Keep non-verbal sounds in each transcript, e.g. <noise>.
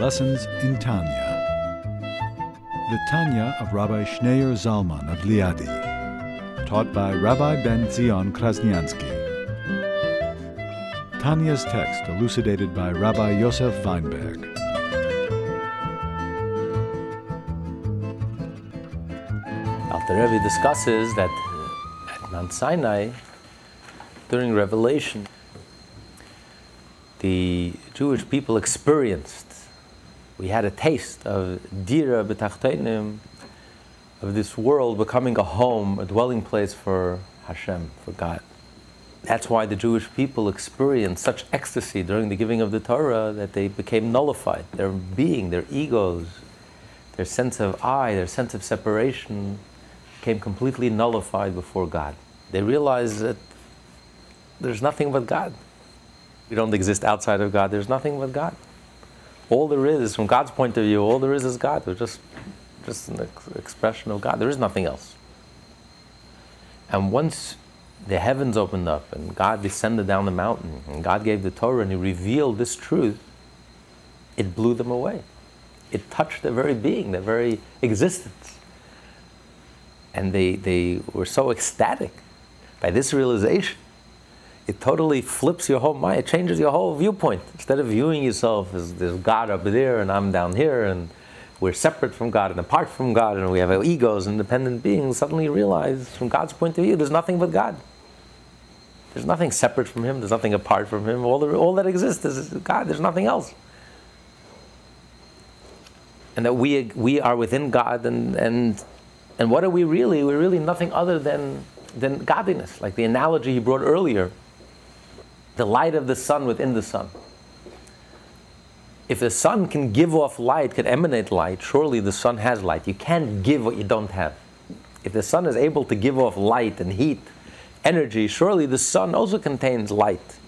Lessons in Tanya. The Tanya of Rabbi Schneur Zalman of Liadi, taught by Rabbi Ben Zion Krasniansky. Tanya's text elucidated by Rabbi Yosef Weinberg. Alter Rebbe discusses that at Mount Sinai, during Revelation, the Jewish people experienced, we had a taste of Dira B'tachtenim, of this world becoming a home, a dwelling place for Hashem, for God. That's why the Jewish people experienced such ecstasy during the giving of the Torah that they became nullified. Their being, their egos, their sense of I, their sense of separation became completely nullified before God. They realized that there's nothing but God. We don't exist outside of God, there's nothing but God. All there is, from God's point of view, all there is is God. We're just, just an ex- expression of God. There is nothing else. And once the heavens opened up and God descended down the mountain and God gave the Torah and He revealed this truth, it blew them away. It touched their very being, their very existence. And they, they were so ecstatic by this realization. It totally flips your whole mind, it changes your whole viewpoint. Instead of viewing yourself as there's God up there and I'm down here and we're separate from God and apart from God and we have our egos, independent beings, suddenly realize from God's point of view, there's nothing but God. There's nothing separate from Him. There's nothing apart from Him. All, the, all that exists is God. There's nothing else. And that we, we are within God, and, and, and what are we really? We're really nothing other than, than godliness. Like the analogy he brought earlier the light of the sun within the sun. If the sun can give off light, can emanate light, surely the sun has light. You can't give what you don't have. If the sun is able to give off light and heat, energy, surely the sun also contains light.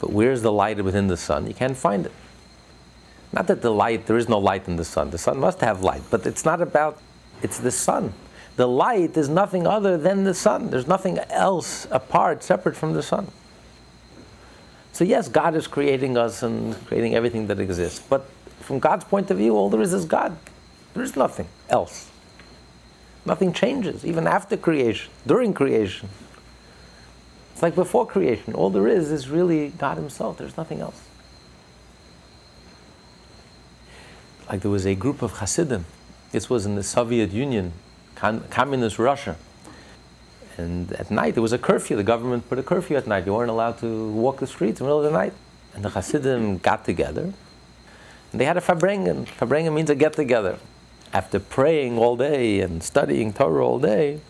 But where's the light within the sun? You can't find it. Not that the light, there is no light in the sun. The sun must have light, but it's not about, it's the sun. The light is nothing other than the sun. There's nothing else apart, separate from the sun. So, yes, God is creating us and creating everything that exists. But from God's point of view, all there is is God. There is nothing else. Nothing changes, even after creation, during creation. It's like before creation. All there is is really God Himself. There's nothing else. Like there was a group of Hasidim. This was in the Soviet Union, communist Russia. And at night there was a curfew. The government put a curfew at night. You weren't allowed to walk the streets in the middle of the night. And the Hasidim got together. And they had a farbrengen. Farbrengen means a get together. After praying all day and studying Torah all day,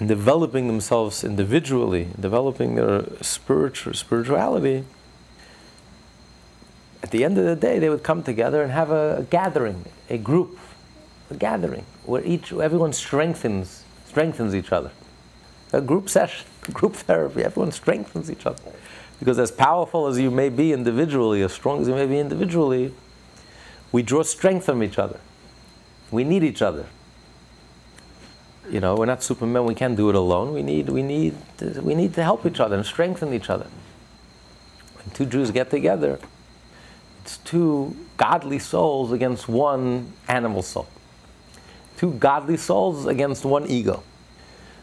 and developing themselves individually, developing their spiritual spirituality, at the end of the day they would come together and have a, a gathering, a group, a gathering where each everyone strengthens strengthens each other. A group session, <laughs> group therapy, everyone strengthens each other. Because as powerful as you may be individually, as strong as you may be individually, we draw strength from each other. We need each other. You know, we're not supermen. We can't do it alone. We need, we need, we need to help each other and strengthen each other. When two Jews get together, it's two godly souls against one animal soul. Two godly souls against one ego.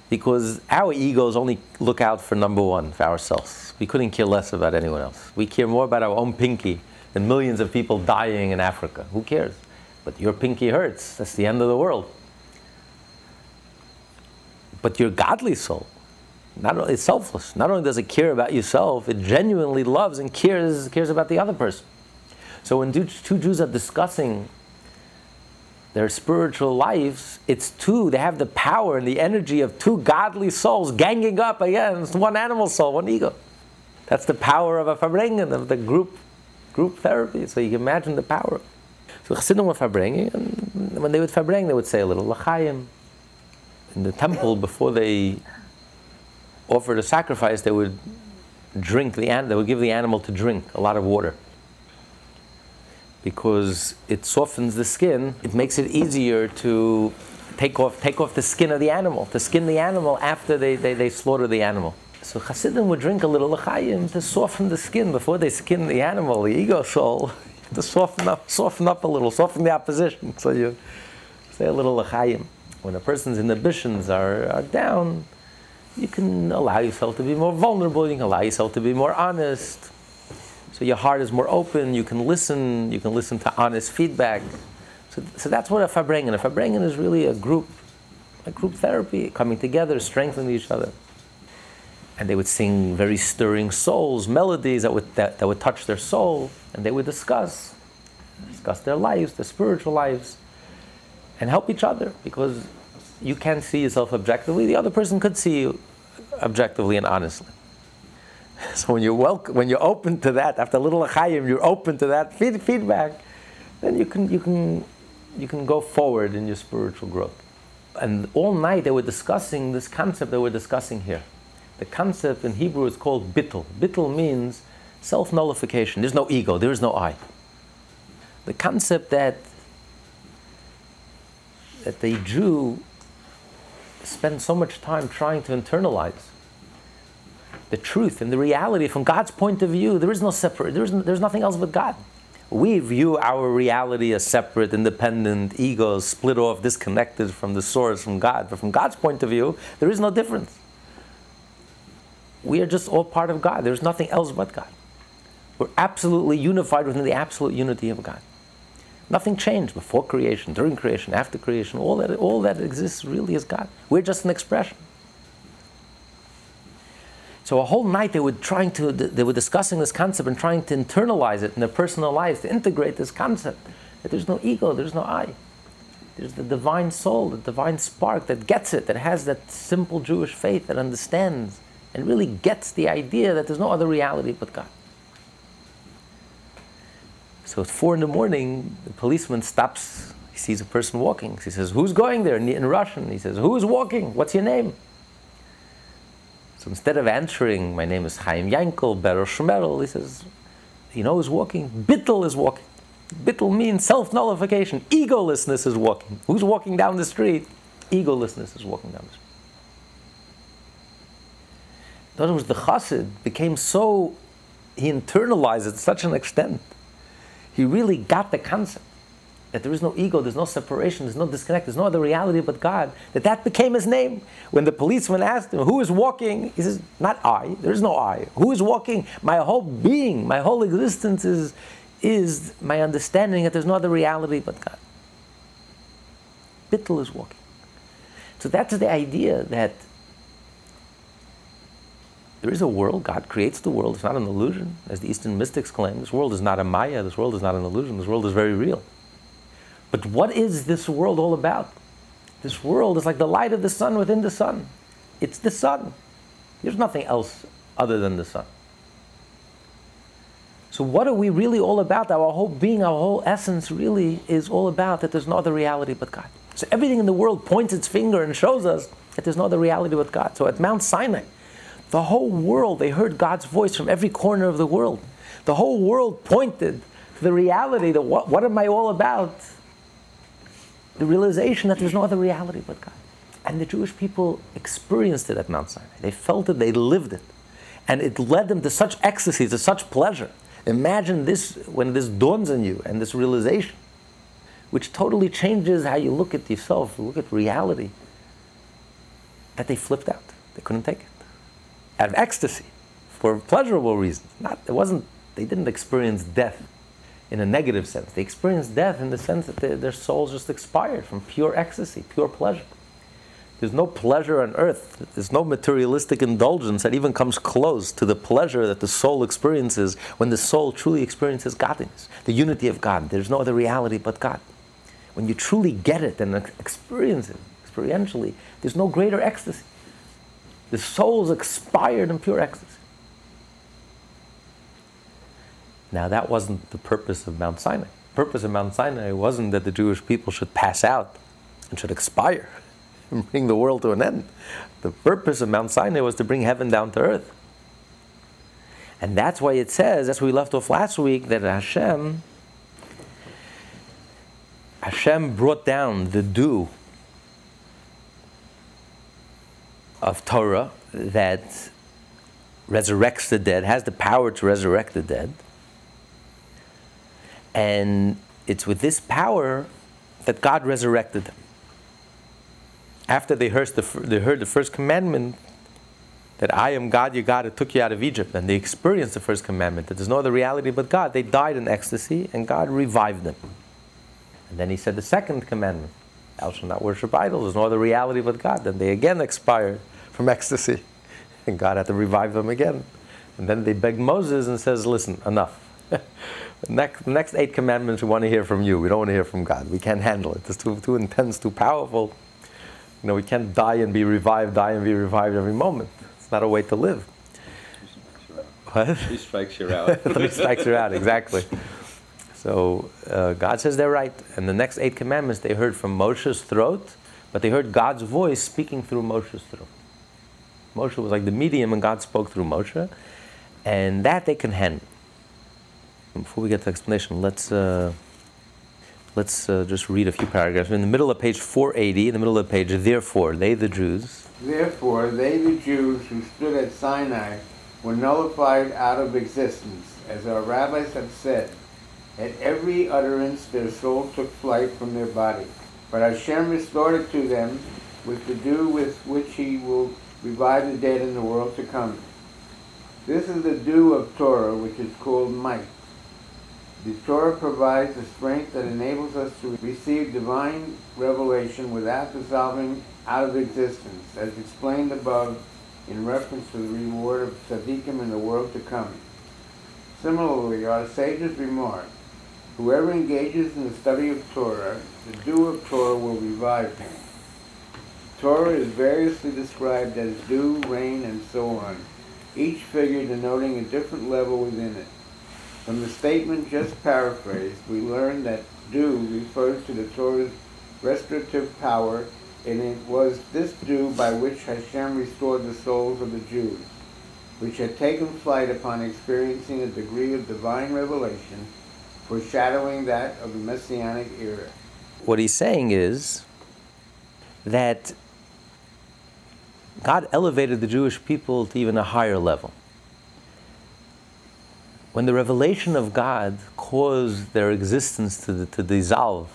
Because our egos only look out for number one, for ourselves. We couldn't care less about anyone else. We care more about our own pinky than millions of people dying in Africa. Who cares? But your pinky hurts. That's the end of the world. But your godly soul, not only it's selfless. Not only does it care about yourself, it genuinely loves and cares cares about the other person. So when two Jews are discussing their spiritual lives, it's two, they have the power and the energy of two godly souls ganging up against one animal soul, one ego. That's the power of a farbrengen, of the group group therapy. So you can imagine the power. So Chassidim were farbrengen, and when they would farbreng, they would say a little lachayim. In the temple, before they offered a sacrifice, they would drink the animal, they would give the animal to drink a lot of water because it softens the skin. It makes it easier to take off, take off the skin of the animal, to skin the animal after they, they, they slaughter the animal. So Hasidim would drink a little lechayim to soften the skin before they skin the animal, the ego soul. <laughs> to soften up, soften up a little, soften the opposition. So you say a little l'chaim. When a person's inhibitions are, are down, you can allow yourself to be more vulnerable, you can allow yourself to be more honest. So your heart is more open, you can listen, you can listen to honest feedback. So, so that's what a Farbrengen. A Farbrengen is really a group, a group therapy, coming together, strengthening each other. And they would sing very stirring souls, melodies that would, that, that would touch their soul, and they would discuss, discuss their lives, their spiritual lives, and help each other because you can't see yourself objectively, the other person could see you objectively and honestly. <laughs> So when you're welcome, when you're open to that, after a little achayim, you're open to that feed, feedback, then you can you can you can go forward in your spiritual growth. And all night they were discussing this concept that we're discussing here. The concept in Hebrew is called bittul. Bittul means self nullification. There's no ego. There is no I. The concept that that the Jew spends so much time trying to internalize the truth and the reality from God's point of view. There is no separate, there is no, there's nothing else but God. We view our reality as separate, independent, egos, split off, disconnected from the source, from God. But from God's point of view, there is no difference. We are just all part of God. There's nothing else but God. We're absolutely unified within the absolute unity of God. Nothing changed before creation, during creation, after creation. All that, all that exists really is God. We're just an expression. So a whole night they were trying to, they were discussing this concept and trying to internalize it in their personal lives, to integrate this concept that there's no ego, there's no I. There's the divine soul, the divine spark that gets it, that has that simple Jewish faith, that understands and really gets the idea that there's no other reality but God. So at four in the morning, the policeman stops. He sees a person walking. He says, Who's going there? In Russian. He says, Who's walking? What's your name? So instead of answering, my name is Chaim Yankel, Beryl Shmerel, he says, you know who's walking? Bittul is walking. Bittul means self nullification. Egolessness is walking. Who's walking down the street? Egolessness is walking down the street. In other words, the chassid became so, he internalized it to such an extent. He really got the concept that there is no ego, there's no separation, there's no disconnect, there's no other reality but God, that that became his name. When the policeman asked him, Who is walking? He says, Not I, there is no I. Who is walking? My whole being, my whole existence is, is my understanding that there's no other reality but God. Bittul is walking. So that's the idea that there is a world, God creates the world, it's not an illusion, as the Eastern mystics claim. This world is not a Maya, this world is not an illusion, this world is very real. But what is this world all about? This world is like the light of the sun within the sun. It's the sun. There's nothing else other than the sun. So, what are we really all about? Our whole being, our whole essence really is all about that there's no other reality but God. So, everything in the world points its finger and shows us that there's no other reality but God. So, at Mount Sinai, the whole world, they heard God's voice from every corner of the world. The whole world pointed to the reality that what, what am I all about? The realization that there's no other reality but God. And the Jewish people experienced it at Mount Sinai. They felt it, they lived it. And it led them to such ecstasy, to such pleasure. Imagine this when this dawns on you and this realization, which totally changes how you look at yourself, look at reality, that they flipped out. They couldn't take it. Out of ecstasy, for pleasurable reasons. Not, it wasn't, they didn't experience death in a negative sense. They experience death in the sense that they, their souls just expired from pure ecstasy, pure pleasure. There's no pleasure on earth. There's no materialistic indulgence that even comes close to the pleasure that the soul experiences when the soul truly experiences godliness, the unity of God. There's no other reality but God. When you truly get it and experience it experientially, there's no greater ecstasy. The soul's expired in pure ecstasy. Now, that wasn't the purpose of Mount Sinai. The purpose of Mount Sinai wasn't that the Jewish people should pass out and should expire <laughs> and bring the world to an end. The purpose of Mount Sinai was to bring heaven down to earth. And that's why it says, as we left off last week, that Hashem, Hashem brought down the dew of Torah that resurrects the dead, has the power to resurrect the dead And it's with this power that God resurrected them. After they heard the, they heard the first commandment, that I am God, your God, who took you out of Egypt, and they experienced the first commandment, that there's no other reality but God, they died in ecstasy, and God revived them. And then he said the second commandment, thou shalt not worship idols, there's no other reality but God. Then they again expired from ecstasy, and God had to revive them again. And then they begged Moses and says, listen, enough. <laughs> next, the next eight commandments we want to hear from you. We don't want to hear from God. We can't handle it. It's too, too intense, too powerful. You know, we can't die and be revived, die and be revived every moment. It's not a way to live. What? Three strikes you out. <laughs> Three strikes you out, exactly. So uh, God says they're right. And the next eight commandments they heard from Moshe's throat, but they heard God's voice speaking through Moshe's throat. Moshe was like the medium, and God spoke through Moshe. And that they can handle. Before we get to the explanation, let's. Uh, let's uh, just read a few paragraphs. In the middle of page 480, in the middle of the page, therefore, they, the Jews. Therefore, they, the Jews who stood at Sinai, were nullified out of existence, as our rabbis have said. At every utterance, their soul took flight from their body. But Hashem restored it to them with the dew with which he will revive the dead in the world to come. This is the dew of Torah, which is called might. The Torah provides the strength that enables us to receive divine revelation without dissolving out of existence, as explained above in reference to the reward of tzaddikim in the world to come. Similarly, our sages remark, whoever engages in the study of Torah, the dew of Torah will revive him. Torah is variously described as dew, rain, and so on, each figure denoting a different level within it. From the statement just paraphrased, we learn that dew refers to the Torah's restorative power, and it was this dew by which Hashem restored the souls of the Jews, which had taken flight upon experiencing a degree of divine revelation, foreshadowing that of the Messianic era. What he's saying is that God elevated the Jewish people to even a higher level when the revelation of God caused their existence to, to dissolve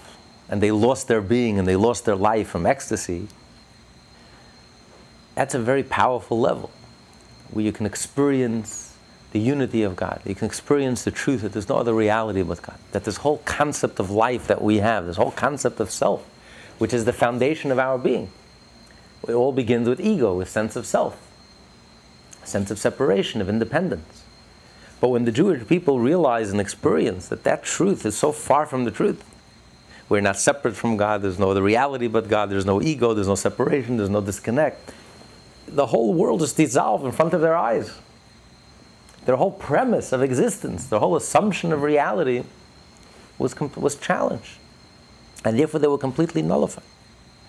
and they lost their being and they lost their life from ecstasy, that's a very powerful level where you can experience the unity of God. You can experience the truth that there's no other reality but God. That this whole concept of life that we have, this whole concept of self, which is the foundation of our being, it all begins with ego, with sense of self, sense of separation, of independence. But when the Jewish people realize and experience that that truth is so far from the truth, we're not separate from God, there's no other reality but God, there's no ego, there's no separation, there's no disconnect. The whole world is dissolved in front of their eyes. Their whole premise of existence, their whole assumption of reality was, was challenged. And therefore they were completely nullified.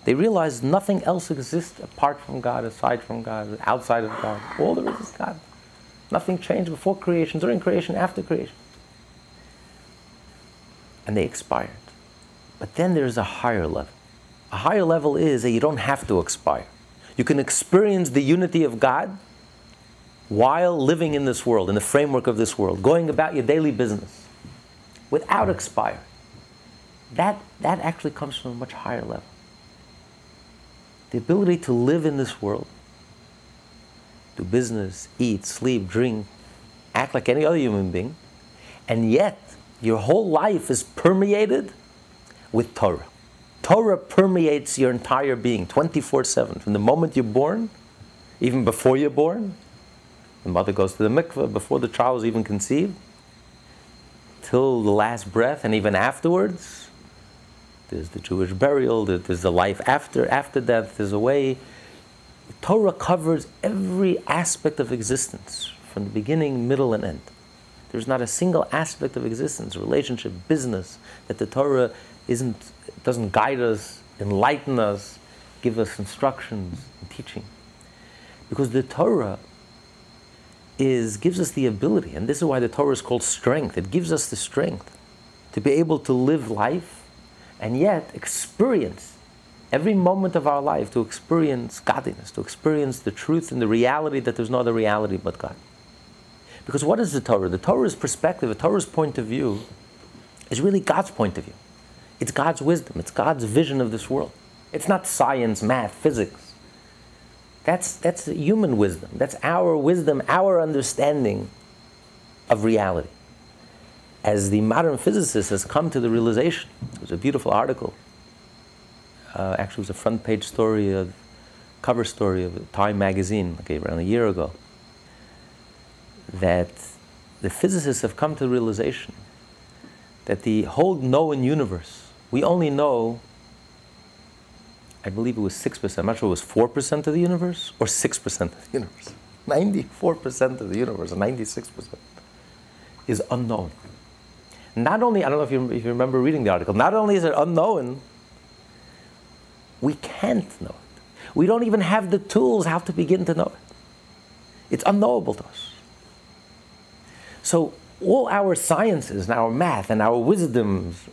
They realized nothing else exists apart from God, aside from God, outside of God. All there is is God. Nothing changed before creation, during creation, after creation. And they expired. But then there's a higher level. A higher level is that you don't have to expire. You can experience the unity of God while living in this world, in the framework of this world, going about your daily business without expiring. That, that actually comes from a much higher level. The ability to live in this world do business, eat, sleep, drink, act like any other human being, and yet your whole life is permeated with Torah. Torah permeates your entire being 24 7. From the moment you're born, even before you're born, the mother goes to the mikveh before the child is even conceived, till the last breath, and even afterwards. There's the Jewish burial, there's the life after, after death, there's a way Torah covers every aspect of existence from the beginning, middle, and end. There's not a single aspect of existence, relationship, business, that the Torah isn't, doesn't guide us, enlighten us, give us instructions and teaching. Because the Torah is, gives us the ability, and this is why the Torah is called strength. It gives us the strength to be able to live life and yet experience every moment of our life to experience godliness, to experience the truth and the reality that there's no other reality but God. Because what is the Torah? The Torah's perspective, the Torah's point of view is really God's point of view. It's God's wisdom, it's God's vision of this world. It's not science, math, physics. That's, that's human wisdom. That's our wisdom, our understanding of reality. As the modern physicist has come to the realization, there's a beautiful article. Uh, actually, it was a front page story, a cover story of Time magazine, okay, around a year ago, that the physicists have come to the realization that the whole known universe, we only know, I believe it was 6%, I'm not sure it was 4% of the universe or 6% of the universe. <laughs> 94% of the universe, 96% is unknown. Not only, I don't know if you, if you remember reading the article, not only is it unknown, we can't know it. We don't even have the tools how to begin to know it. It's unknowable to us. So all our sciences and our math and our wisdoms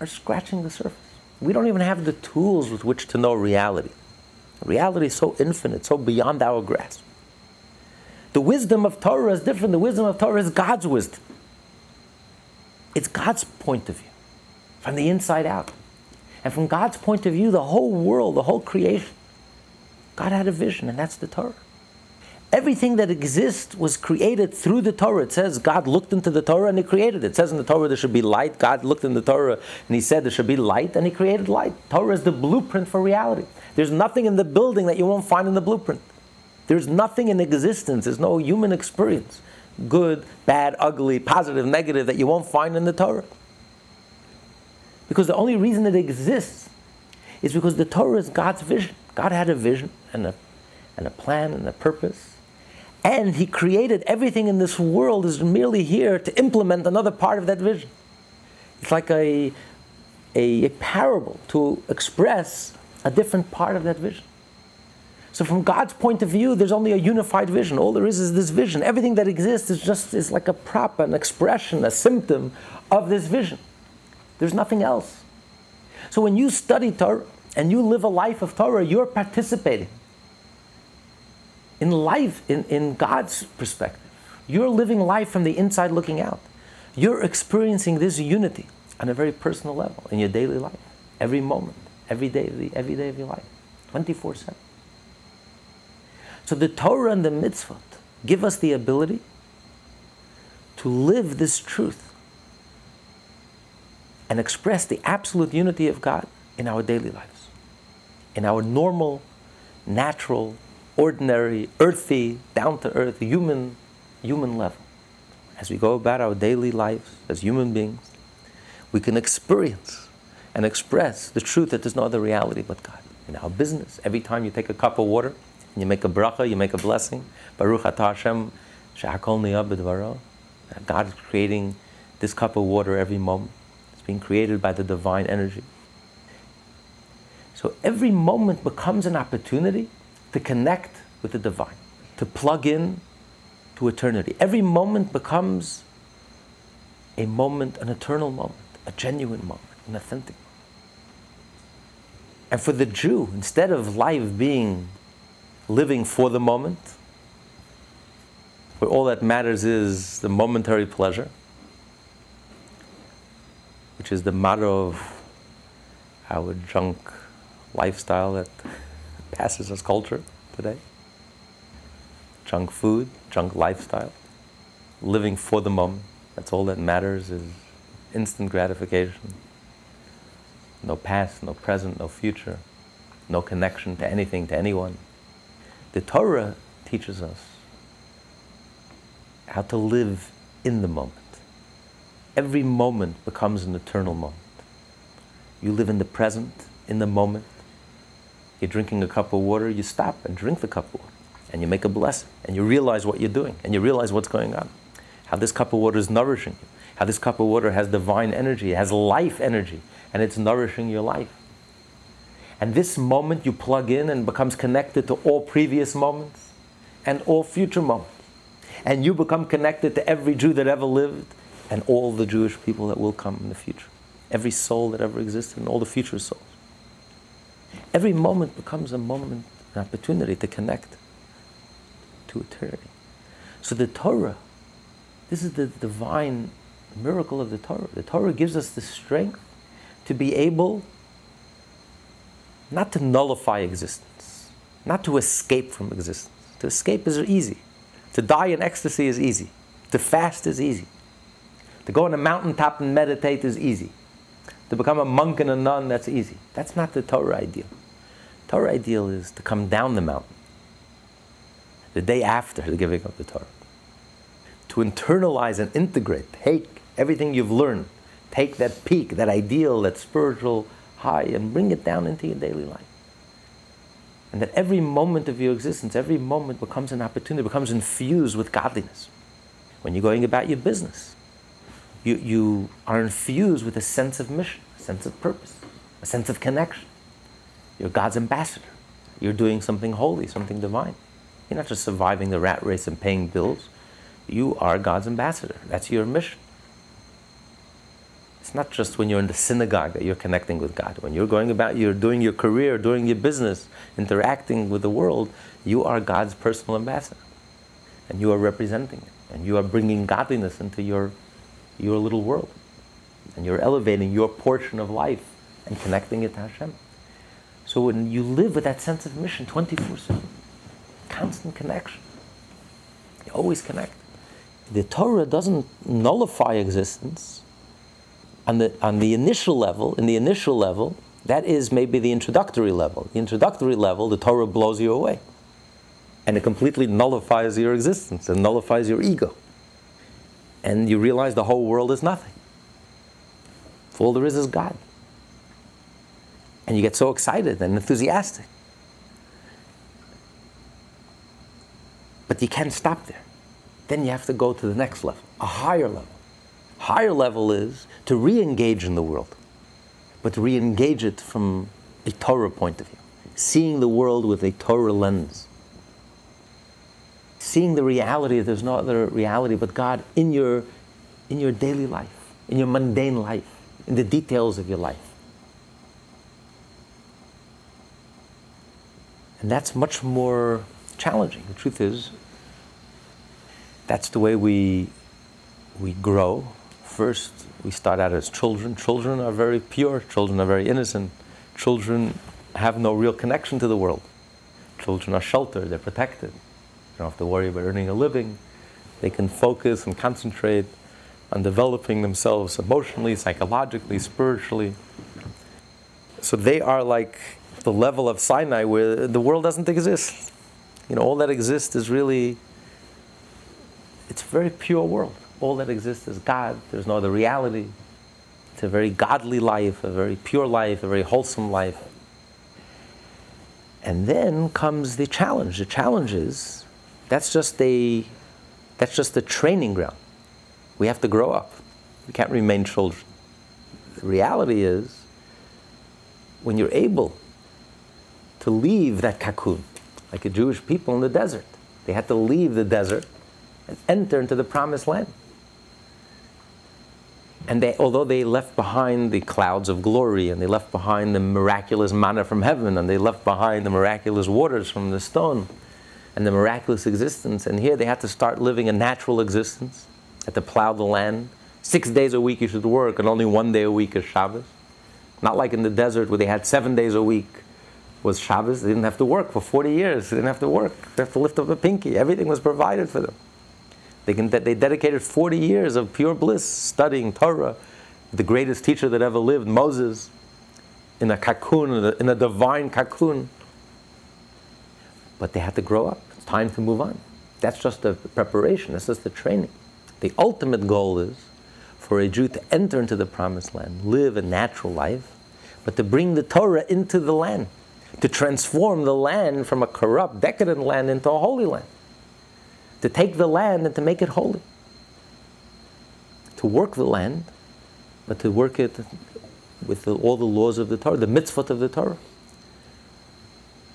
are scratching the surface. We don't even have the tools with which to know reality. Reality is so infinite, so beyond our grasp. The wisdom of Torah is different. The wisdom of Torah is God's wisdom. It's God's point of view, from the inside out. And from God's point of view, the whole world, the whole creation, God had a vision, and that's the Torah. Everything that exists was created through the Torah. It says God looked into the Torah and He created it. It says in the Torah there should be light. God looked in the Torah and He said there should be light and He created light. Torah is the blueprint for reality. There's nothing in the building that you won't find in the blueprint. There's nothing in existence, there's no human experience, good, bad, ugly, positive, negative, that you won't find in the Torah. Because the only reason it exists is because the Torah is God's vision. God had a vision and a, and a plan and a purpose. And He created everything in this world is merely here to implement another part of that vision. It's like a, a, a parable to express a different part of that vision. So from God's point of view, there's only a unified vision. All there is is this vision. Everything that exists is just is like a prop, an expression, a symptom of this vision. There's nothing else. So when you study Torah and you live a life of Torah, you're participating in life, in, in God's perspective. You're living life from the inside looking out. You're experiencing this unity on a very personal level in your daily life, every moment, every day of, the, every day of your life, 24 7. So the Torah and the mitzvot give us the ability to live this truth and express the absolute unity of God in our daily lives, in our normal, natural, ordinary, earthy, down to earth, human, human level. As we go about our daily lives as human beings, we can experience and express the truth that there's no other reality but God. In our business, every time you take a cup of water, and you make a bracha, you make a blessing. Baruch atah Hashem, God is creating this cup of water every moment. Being created by the divine energy. So every moment becomes an opportunity to connect with the divine, to plug in to eternity. Every moment becomes a moment, an eternal moment, a genuine moment, an authentic moment. And for the Jew, instead of life being living for the moment, where all that matters is the momentary pleasure, which is the motto of our junk lifestyle that passes as culture today. Junk food, junk lifestyle, living for the moment. That's all that matters is instant gratification. No past, no present, no future, no connection to anything, to anyone. The Torah teaches us how to live in the moment. Every moment becomes an eternal moment. You live in the present, in the moment. You're drinking a cup of water, you stop and drink the cup of water. And you make a blessing. And you realize what you're doing. And you realize what's going on. How this cup of water is nourishing you. How this cup of water has divine energy, it has life energy. And it's nourishing your life. And this moment you plug in and becomes connected to all previous moments and all future moments. And you become connected to every Jew that ever lived and all the Jewish people that will come in the future. Every soul that ever existed and all the future souls. Every moment becomes a moment, an opportunity to connect to eternity. So the Torah, this is the divine miracle of the Torah. The Torah gives us the strength to be able not to nullify existence, not to escape from existence. To escape is easy. To die in ecstasy is easy. To fast is easy. To go on a mountaintop and meditate is easy. To become a monk and a nun, that's easy. That's not the Torah ideal. Torah ideal is to come down the mountain the day after the giving of the Torah. To internalize and integrate, take everything you've learned, take that peak, that ideal, that spiritual high, and bring it down into your daily life. And that every moment of your existence, every moment becomes an opportunity, becomes infused with godliness. When you're going about your business, you, you are infused with a sense of mission, a sense of purpose, a sense of connection. You're God's ambassador. You're doing something holy, something divine. You're not just surviving the rat race and paying bills. You are God's ambassador. That's your mission. It's not just when you're in the synagogue that you're connecting with God. When you're going about, you're doing your career, doing your business, interacting with the world, you are God's personal ambassador. And you are representing it. And you are bringing godliness into your, your little world. And you're elevating your portion of life and connecting it to Hashem. So when you live with that sense of mission 24 7, constant connection, you always connect. The Torah doesn't nullify existence on the, on the initial level, in the initial level, that is maybe the introductory level. The introductory level, the Torah blows you away. And it completely nullifies your existence and nullifies your ego. And you realize the whole world is nothing. All there is is God and you get so excited and enthusiastic. But you can't stop there. Then you have to go to the next level, a higher level. Higher level is to re engage in the world, but to re engage it from a Torah point of view, seeing the world with a Torah lens, seeing the reality there's no other reality but God in your, in your daily life, in your mundane life, in the details of your life. And that's much more challenging. The truth is, that's the way we, we grow. First, we start out as children. Children are very pure, children are very innocent. Children have no real connection to the world. Children are sheltered, they're protected. Don't have to worry about earning a living. They can focus and concentrate on developing themselves emotionally, psychologically, spiritually. So they are like the level of Sinai where the world doesn't exist. You know, all that exists is really, it's a very pure world. All that exists is God. There's no other reality. It's a very godly life, a very pure life, a very wholesome life. And then comes the challenge. The challenge is that's just a that's just a training ground. We have to grow up. We can't remain children. The reality is when you're able to leave that cocoon, like the Jewish people in the desert. They had to leave the desert and enter into the promised land. And they, although they left behind the clouds of glory and they left behind the miraculous manna from heaven and they left behind the miraculous waters from the stone and the miraculous existence, and here they had to start living a natural existence, had to plow the land. Six days a week you should work, and only one day a week is Shabbos. Not like in the desert where they had seven days a week was Shabbos. They didn't have to work for 40 years. They didn't have to work. They have to lift up a pinky. Everything was provided for them. They, can, they dedicated 40 years of pure bliss studying Torah, the greatest teacher that ever lived, Moses, in a cocoon, in a, in a divine cocoon. But they had to grow up. Time to move on. That's just the preparation. That's just the training. The ultimate goal is for a Jew to enter into the promised land, live a natural life, but to bring the Torah into the land to transform the land from a corrupt, decadent land into a holy land. To take the land and to make it holy. To work the land, but to work it with the, all the laws of the Torah, the mitzvot of the Torah.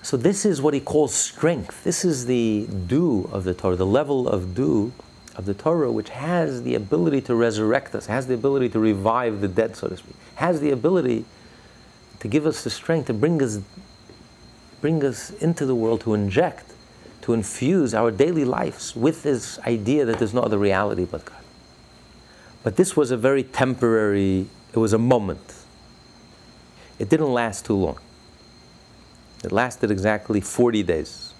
So this is what he calls strength. This is the dew of the Torah, the level of dew of the Torah, which has the ability to resurrect us, has the ability to revive the dead, so to speak, has the ability to give us the strength to bring us bring us into the world to inject, to infuse our daily lives with this idea that there's no other reality but God. But this was a very temporary, it was a moment. It didn't last too long. It lasted exactly 40 days.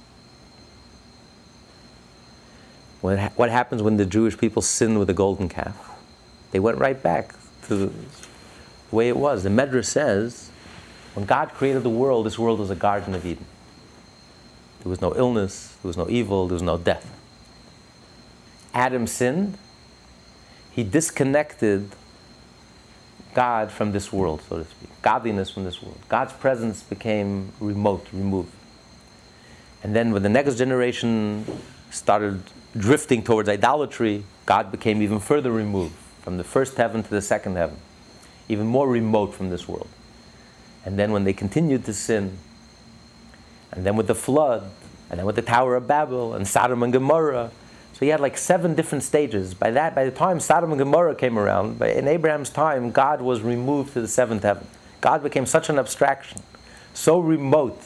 What, ha- what happens when the Jewish people sin with the golden calf? They went right back to the way it was. The Medrash says, when God created the world, this world was a Garden of Eden. There was no illness, there was no evil, there was no death. Adam sinned, he disconnected God from this world, so to speak, godliness from this world. God's presence became remote, removed. And then when the next generation started drifting towards idolatry, God became even further removed from the first heaven to the second heaven, even more remote from this world. And then when they continued to sin, and then with the flood, and then with the Tower of Babel, and Sodom and Gomorrah, so he had like seven different stages. By that, by the time Sodom and Gomorrah came around, in Abraham's time, God was removed to the seventh heaven. God became such an abstraction, so remote,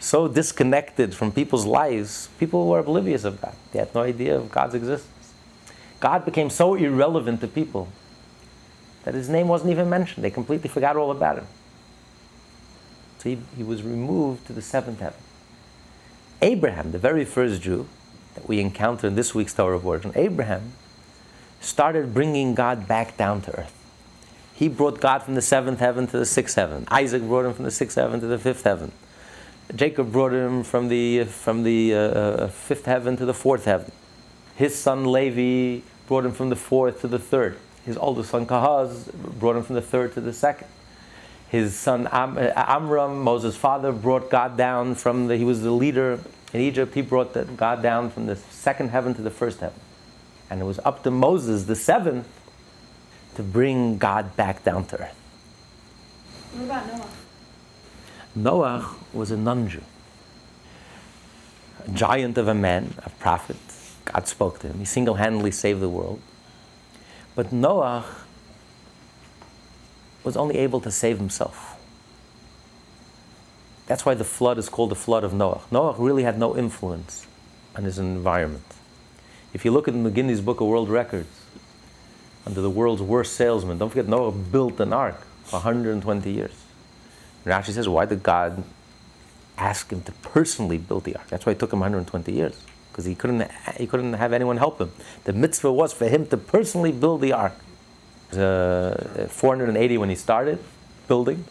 so disconnected from people's lives. People were oblivious of God. They had no idea of God's existence. God became so irrelevant to people that his name wasn't even mentioned. They completely forgot all about him. So he, he was removed to the seventh heaven. Abraham, the very first Jew, we encounter in this week's Torah of Origin, Abraham started bringing God back down to earth. He brought God from the seventh heaven to the sixth heaven. Isaac brought him from the sixth heaven to the fifth heaven. Jacob brought him from the, from the uh, uh, fifth heaven to the fourth heaven. His son Levi brought him from the fourth to the third. His oldest son Kehos brought him from the third to the second. His son Am- Amram, Moses' father, brought God down from the, he was the leader in Egypt, he brought God down from the second heaven to the first heaven. And it was up to Moses, the seventh, to bring God back down to earth. What about Noah? Noah was a non Jew, a giant of a man, a prophet. God spoke to him. He single handedly saved the world. But Noah was only able to save himself. That's why the flood is called the flood of Noah. Noah really had no influence on his environment. If you look at Guinness Book of World Records, under the world's worst salesman, don't forget Noah built an ark for 120 years. Rashi says, why did God ask him to personally build the ark? That's why it took him 120 years, because he couldn't, he couldn't have anyone help him. The mitzvah was for him to personally build the ark. Uh, 480 when he started building,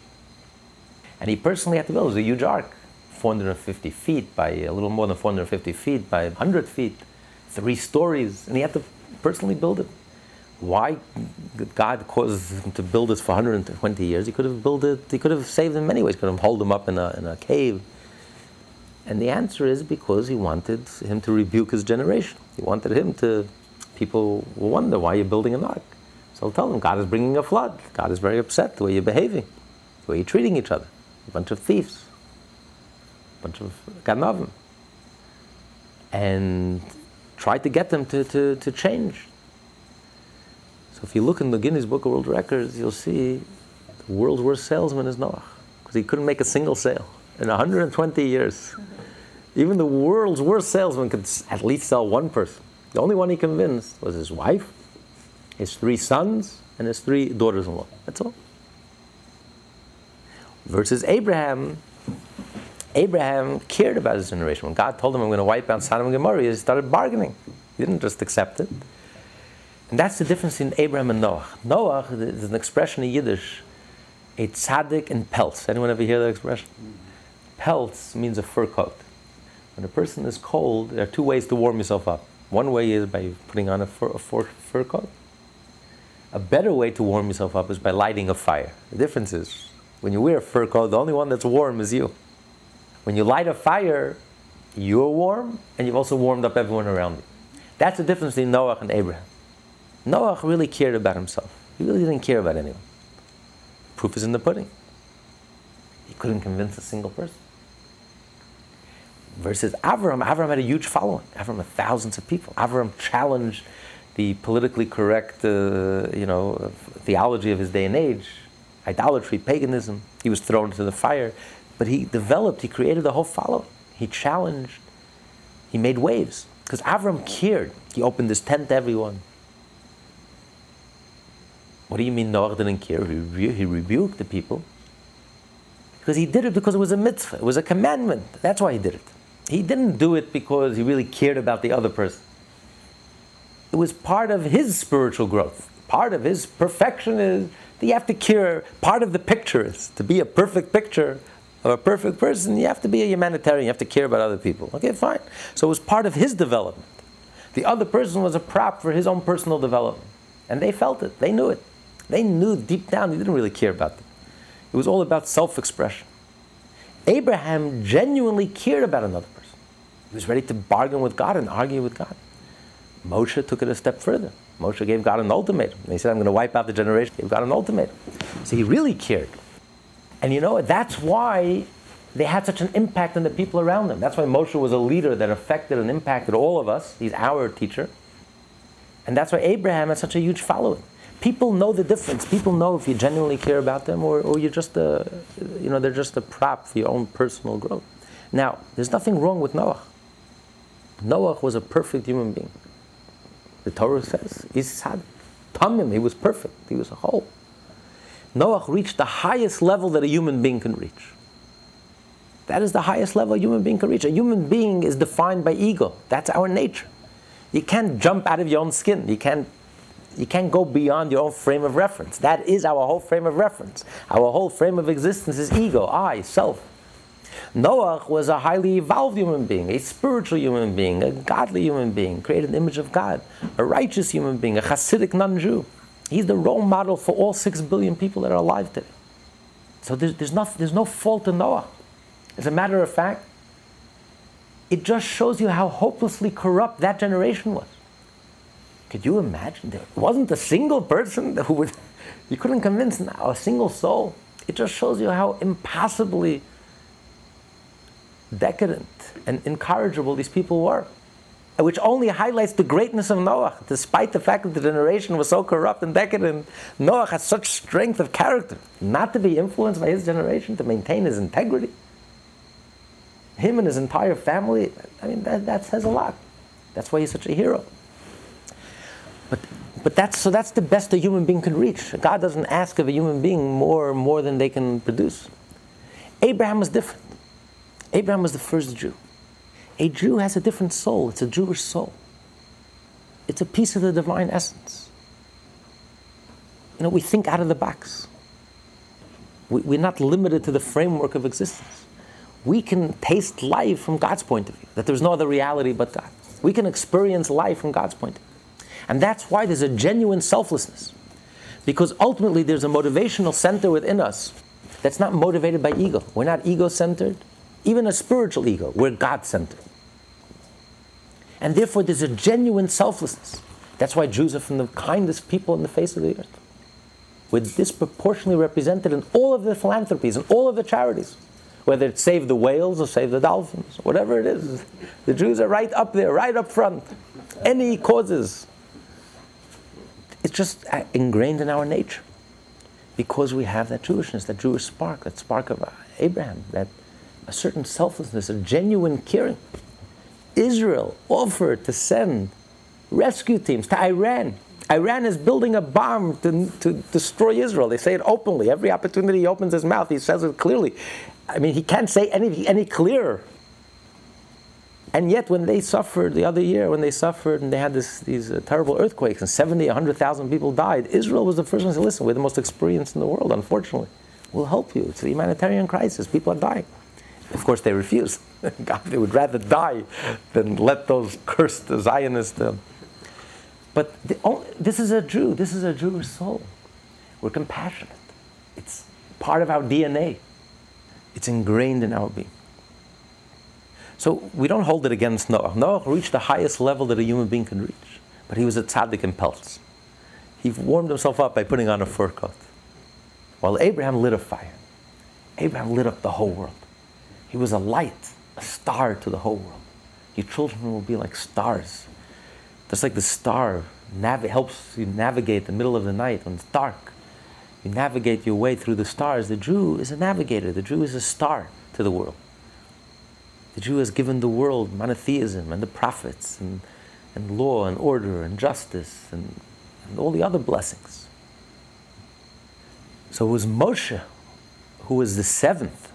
and he personally had to build. It It was a huge ark, 450 feet by a little more than 450 feet by 100 feet, three stories, and he had to personally build it. Why God cause him to build this for 120 years? He could have built it, he could have saved him many ways, could have held him up in a, in a cave. And the answer is because he wanted him to rebuke his generation. He wanted him to, people wonder why you're building an ark. So I'll tell them God is bringing a flood. God is very upset the way you're behaving, the way you're treating each other a bunch of thieves, a bunch of ganavim, and tried to get them to, to, to change. So if you look in the Guinness Book of World Records, you'll see the world's worst salesman is Noah, because he couldn't make a single sale in 120 years. <laughs> Even the world's worst salesman could at least sell one person. The only one he convinced was his wife, his three sons, and his three daughters in law. That's all versus Abraham. Abraham cared about his generation. When God told him, I'm going to wipe out Sodom and Gomorrah, he started bargaining. He didn't just accept it. And that's the difference in Abraham and Noah. Noah is an expression in Yiddish, a tzaddik in pelts. Anyone ever hear that expression? Pelts means a fur coat. When a person is cold, there are two ways to warm yourself up. One way is by putting on a fur, a fur, fur coat. A better way to warm yourself up is by lighting a fire. The difference is when you wear a fur coat, the only one that's warm is you. When you light a fire, you're warm and you've also warmed up everyone around you. That's the difference between Noah and Abraham. Noah really cared about himself. He really didn't care about anyone. Proof is in the pudding. He couldn't convince a single person. Versus Avram, Avram had a huge following. Avram had thousands of people. Avram challenged the politically correct, uh, you know, theology of his day and age idolatry, paganism. He was thrown into the fire. But he developed, he created a whole following. He challenged, he made waves. Because Avram cared. He opened his tent to everyone. What do you mean Noah didn't care? He, re- he rebuked the people. Because he did it because it was a mitzvah, it was a commandment. That's why he did it. He didn't do it because he really cared about the other person. It was part of his spiritual growth. Part of his perfection is you have to care. Part of the picture is to be a perfect picture of a perfect person, you have to be a humanitarian, you have to care about other people. Okay, fine. So it was part of his development. The other person was a prop for his own personal development. And they felt it, they knew it. They knew deep down he didn't really care about them. It was all about self expression. Abraham genuinely cared about another person. He was ready to bargain with God and argue with God. Moshe took it a step further. Moshe gave God an ultimatum. He said, I'm going to wipe out the generation. He gave God an ultimatum. So he really cared. And you know? That's why they had such an impact on the people around them. That's why Moshe was a leader that affected and impacted all of us. He's our teacher. And that's why Abraham has such a huge following. People know the difference. People know if you genuinely care about them or, or you're just a, you know, they're just a prop for your own personal growth. Now, there's nothing wrong with Noah. Noah was a perfect human being. The Torah says, he's had tamim, he was perfect, he was a whole. Noah reached the highest level that a human being can reach. That is the highest level a human being can reach. A human being is defined by ego. That's our nature. You can't jump out of your own skin. You can't, you can't go beyond your own frame of reference. That is our whole frame of reference. Our whole frame of existence is ego, I, self. Noah was a highly evolved human being, a spiritual human being, a godly human being, created an image of God, a righteous human being, a Hasidic non Jew. He's the role model for all six billion people that are alive today. So there's, there's, not, there's no fault in Noah. As a matter of fact, it just shows you how hopelessly corrupt that generation was. Could you imagine? There wasn't a single person who would, <laughs> you couldn't convince a single soul. It just shows you how impossibly decadent and incorrigible these people were. Which only highlights the greatness of Noah. Despite the fact that the generation was so corrupt and decadent, Noah has such strength of character, not to be influenced by his generation, to maintain his integrity. Him and his entire family, I mean, that, that says a lot. That's why he's such a hero. But, but that's, so that's the best a human being can reach. God doesn't ask of a human being more, more than they can produce. Abraham was different. Abraham was the first Jew. A Jew has a different soul, it's a Jewish soul. It's a piece of the divine essence. You know, we think out of the box. We, we're not limited to the framework of existence. We can taste life from God's point of view, that there's no other reality but God. We can experience life from God's point of view. And that's why there's a genuine selflessness. Because ultimately, there's a motivational center within us that's not motivated by ego. We're not ego centered, even a spiritual ego. We're God centered. And therefore, there's a genuine selflessness. That's why Jews are from the kindest people on the face of the earth. We're disproportionately represented in all of the philanthropies and all of the charities, whether it's Save the Whales or Save the Dolphins, whatever it is. The Jews are right up there, right up front. Any causes. It's just uh, ingrained in our nature because we have that Jewishness, that Jewish spark, that spark of Abraham, that a certain selflessness, a genuine caring. Israel offered to send rescue teams to Iran. Iran is building a bomb to, to destroy Israel. They say it openly. Every opportunity he opens his mouth, he says it clearly. I mean, he can't say any, any clearer. And yet, when they suffered the other year, when they suffered and they had this, these uh, terrible earthquakes and 70, 100,000 people died, Israel was the first one to say, listen, we're the most experienced in the world, unfortunately. We'll help you. It's a humanitarian crisis. People are dying. Of course, they refuse. <laughs> God, they would rather die than let those cursed Zionists. Uh, but oh, this is a Jew. This is a Jewish soul. We're compassionate. It's part of our DNA. It's ingrained in our being. So we don't hold it against Noah. Noah reached the highest level that a human being can reach, but he was a tzaddik in pelts. He warmed himself up by putting on a fur coat, while Abraham lit a fire. Abraham lit up the whole world. He was a light, a star to the whole world. Your children will be like stars. Just like the star nav- helps you navigate the middle of the night when it's dark. You navigate your way through the stars. The Jew is a navigator. The Jew is a star to the world. The Jew has given the world monotheism and the prophets and, and law and order and justice and, and all the other blessings. So it was Moshe who was the seventh.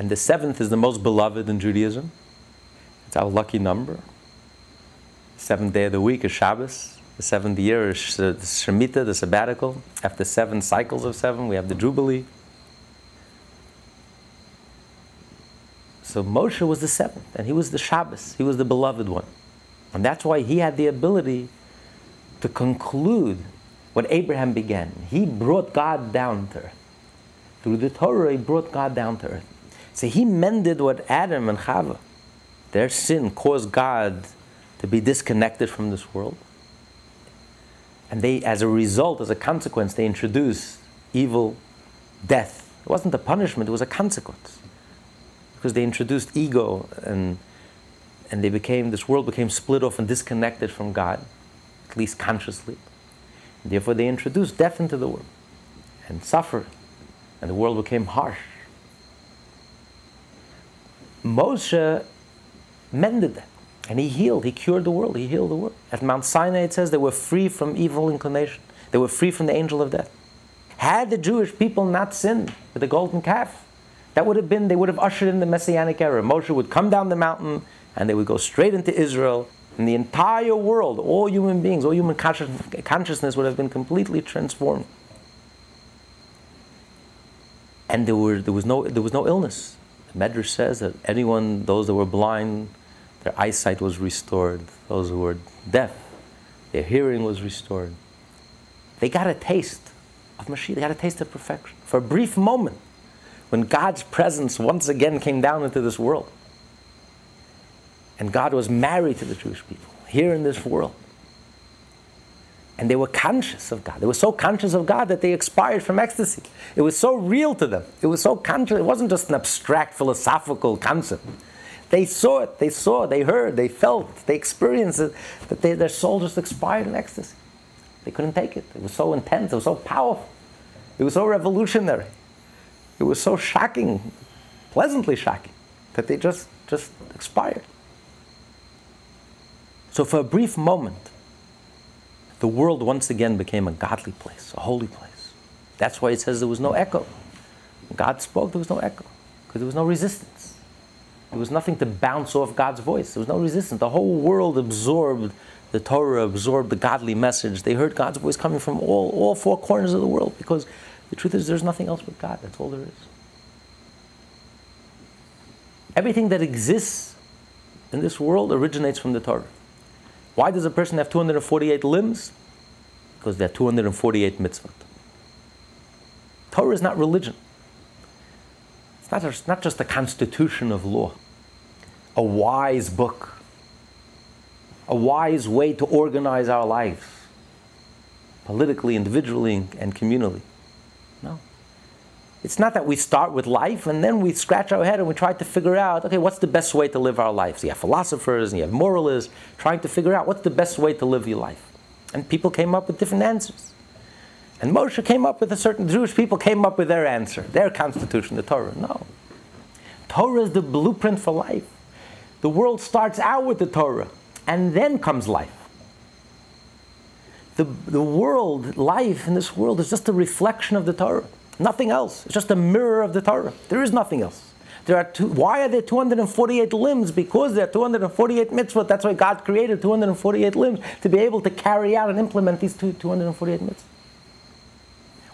And the seventh is the most beloved in Judaism. It's our lucky number. Seventh day of the week is Shabbos. The seventh year is the Shemitah, the sabbatical. After seven cycles of seven, we have the Jubilee. So Moshe was the seventh, and he was the Shabbos. He was the beloved one. And that's why he had the ability to conclude what Abraham began. He brought God down to earth. Through the Torah, he brought God down to earth. So he mended what Adam and Chava, their sin caused God to be disconnected from this world. And they, as a result, as a consequence, they introduced evil, death. It wasn't a punishment, it was a consequence. Because they introduced ego and, and they became, this world became split off and disconnected from God, at least consciously. And therefore, they introduced death into the world and suffering, and the world became harsh. Moshe mended that. And he healed, he cured the world, he healed the world. At Mount Sinai, it says they were free from evil inclination, they were free from the angel of death. Had the Jewish people not sinned with the golden calf, that would have been, they would have ushered in the messianic era. Moshe would come down the mountain and they would go straight into Israel, and the entire world, all human beings, all human consciousness would have been completely transformed. And there, were, there, was no, there was no illness. The Medrash says that anyone, those that were blind, their eyesight was restored. Those who were deaf, their hearing was restored. They got a taste of Mashiach. They got a taste of perfection. For a brief moment, when God's presence once again came down into this world, and God was married to the Jewish people here in this world. And they were conscious of God. They were so conscious of God that they expired from ecstasy. It was so real to them. It was so conscious. It wasn't just an abstract philosophical concept. They saw it, they saw, they heard, they felt, they experienced it, that they, their soul just expired in ecstasy. They couldn't take it. It was so intense, it was so powerful, it was so revolutionary, it was so shocking, pleasantly shocking, that they just, just expired. So, for a brief moment, the world once again became a godly place, a holy place. That's why it says there was no echo. God spoke, there was no echo, because there was no resistance. There was nothing to bounce off God's voice. There was no resistance. The whole world absorbed the Torah, absorbed the godly message. They heard God's voice coming from all, all four corners of the world because the truth is there's nothing else but God. That's all there is. Everything that exists in this world originates from the Torah. Why does a person have 248 limbs? Because there are 248 mitzvot. Torah is not religion. It's not just, not just a constitution of law, a wise book, a wise way to organize our lives, politically, individually, and communally. It's not that we start with life and then we scratch our head and we try to figure out, okay, what's the best way to live our lives? You have philosophers and you have moralists trying to figure out what's the best way to live your life. And people came up with different answers. And Moshe came up with a certain, Jewish people came up with their answer, their constitution, the Torah. No. Torah is the blueprint for life. The world starts out with the Torah, and then comes life. The, the world, life in this world, is just a reflection of the Torah. Nothing else. It's just a mirror of the Torah. There is nothing else. There are two, why are there 248 limbs? Because there are 248 mitzvot. That's why God created 248 limbs to be able to carry out and implement these two, 248 mitzvot.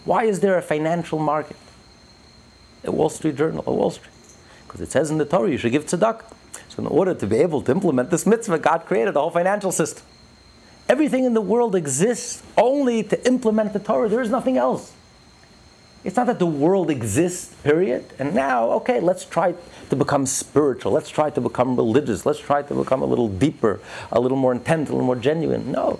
Why is there a financial market? A Wall Street Journal, a Wall Street. Because it says in the Torah you should give tzedakah. So in order to be able to implement this mitzvah, God created the whole financial system. Everything in the world exists only to implement the Torah. There is nothing else. It's not that the world exists, period, and now, okay, let's try to become spiritual. Let's try to become religious. Let's try to become a little deeper, a little more intense, a little more genuine. No.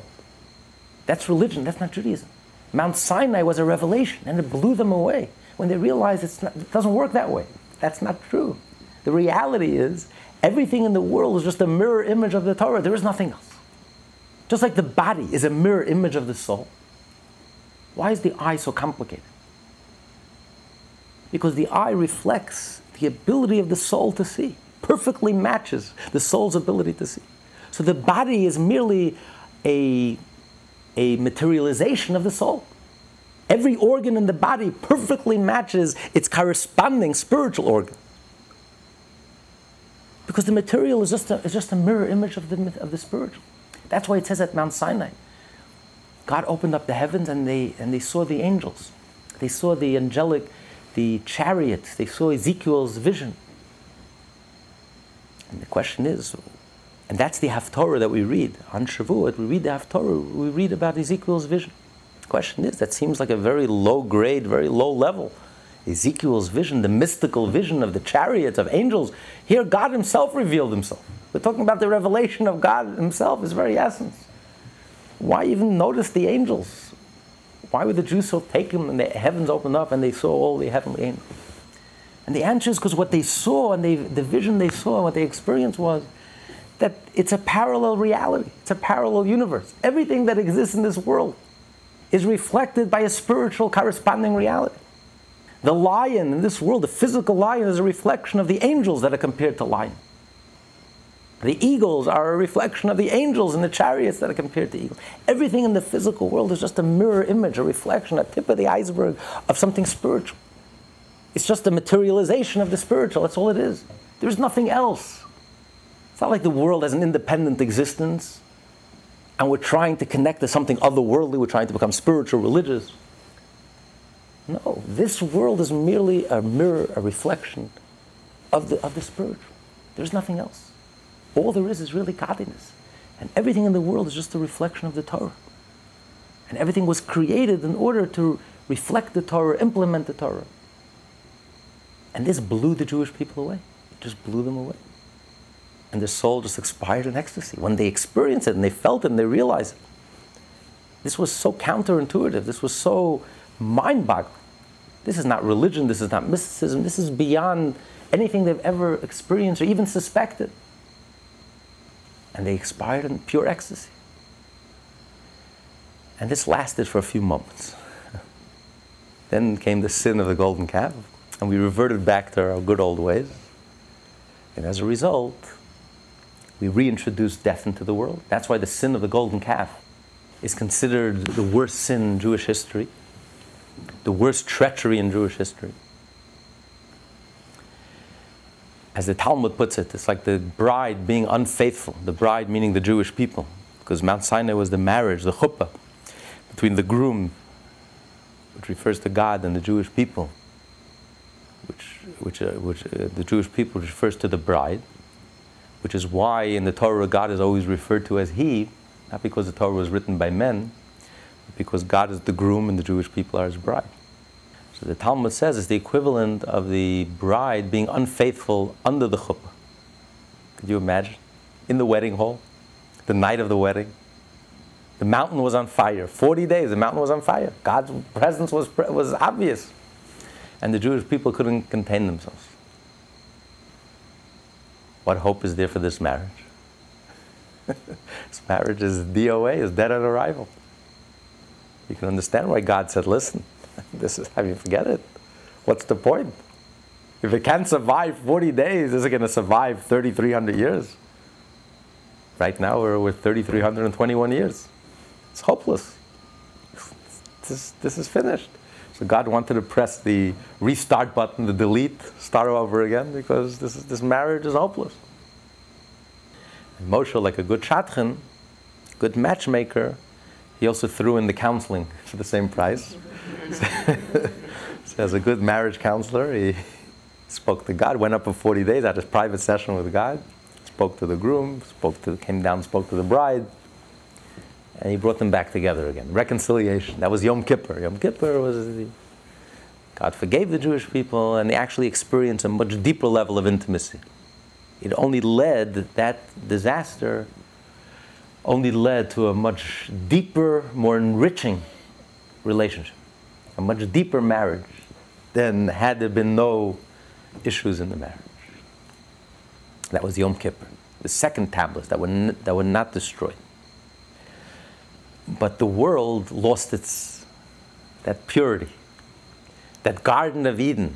That's religion. That's not Judaism. Mount Sinai was a revelation, and it blew them away when they realized not, it doesn't work that way. That's not true. The reality is, everything in the world is just a mirror image of the Torah. There is nothing else. Just like the body is a mirror image of the soul. Why is the eye so complicated? Because the eye reflects the ability of the soul to see, perfectly matches the soul's ability to see. So the body is merely a a materialization of the soul. Every organ in the body perfectly matches its corresponding spiritual organ. Because the material is just a, is just a mirror image of the, of the spiritual. That's why it says at Mount Sinai, God opened up the heavens and they, and they saw the angels. They saw the angelic, the chariots. They saw Ezekiel's vision. And the question is, and that's the Haftorah that we read on Shavuot. We read the Haftorah. We read about Ezekiel's vision. The question is, that seems like a very low grade, very low level. Ezekiel's vision, the mystical vision of the chariots of angels. Here, God Himself revealed Himself. We're talking about the revelation of God Himself, His very essence. Why even notice the angels? Why would the Jews so taken and the heavens opened up and they saw all the heavenly angels? And the answer is because what they saw and they, the vision they saw and what they experienced was that it's a parallel reality, it's a parallel universe. Everything that exists in this world is reflected by a spiritual corresponding reality. The lion in this world, the physical lion, is a reflection of the angels that are compared to lion. The eagles are a reflection of the angels and the chariots that are compared to eagles. Everything in the physical world is just a mirror image, a reflection, a tip of the iceberg of something spiritual. It's just a materialization of the spiritual. That's all it is. There's nothing else. It's not like the world has an independent existence and we're trying to connect to something otherworldly, we're trying to become spiritual, religious. No, this world is merely a mirror, a reflection of the, of the spiritual. There's nothing else. All there is is really godliness. And everything in the world is just a reflection of the Torah. And everything was created in order to reflect the Torah, implement the Torah. And this blew the Jewish people away. It just blew them away. And their soul just expired in ecstasy. When they experienced it and they felt it and they realized it. This was so counterintuitive. This was so mind boggling. This is not religion, this is not mysticism, this is beyond anything they've ever experienced or even suspected. And they expired in pure ecstasy. And this lasted for a few moments. <laughs> then came the sin of the golden calf, and we reverted back to our good old ways. And as a result, we reintroduced death into the world. That's why the sin of the golden calf is considered the worst sin in Jewish history the worst treachery in Jewish history. As the Talmud puts it, it's like the bride being unfaithful, the bride meaning the Jewish people, because Mount Sinai was the marriage, the chuppah, between the groom, which refers to God, and the Jewish people, which, which, uh, which uh, the Jewish people refers to the bride, which is why in the Torah God is always referred to as He, not because the Torah was written by men, but because God is the groom and the Jewish people are his bride. So the Talmud says it's the equivalent of the bride being unfaithful under the chuppah. Could you imagine? In the wedding hall, the night of the wedding, the mountain was on fire. 40 days, the mountain was on fire. God's presence was, was obvious. And the Jewish people couldn't contain themselves. What hope is there for this marriage? <laughs> this marriage is DOA, is dead on arrival. You can understand why God said, listen, <laughs> this is, have you forget it? What's the point? If it can't survive 40 days, is it going to survive 3,300 years? Right now, we're with 3,321 years. It's hopeless. This, this is finished. So God wanted to press the restart button, the delete, start over again, because this, is, this marriage is hopeless. And Moshe, like a good shadchan, good matchmaker, he also threw in the counseling <laughs> for the same price. So, <laughs> as a good marriage counselor, he spoke to God, went up for 40 days, had his private session with God, spoke to the groom, spoke to, came down, spoke to the bride, and he brought them back together again. Reconciliation. That was Yom Kippur. Yom Kippur was the, God forgave the Jewish people, and they actually experienced a much deeper level of intimacy. It only led that disaster only led to a much deeper, more enriching relationship, a much deeper marriage than had there been no issues in the marriage. That was Yom Kippur, the second tablets that were, n- that were not destroyed. But the world lost its that purity, that Garden of Eden,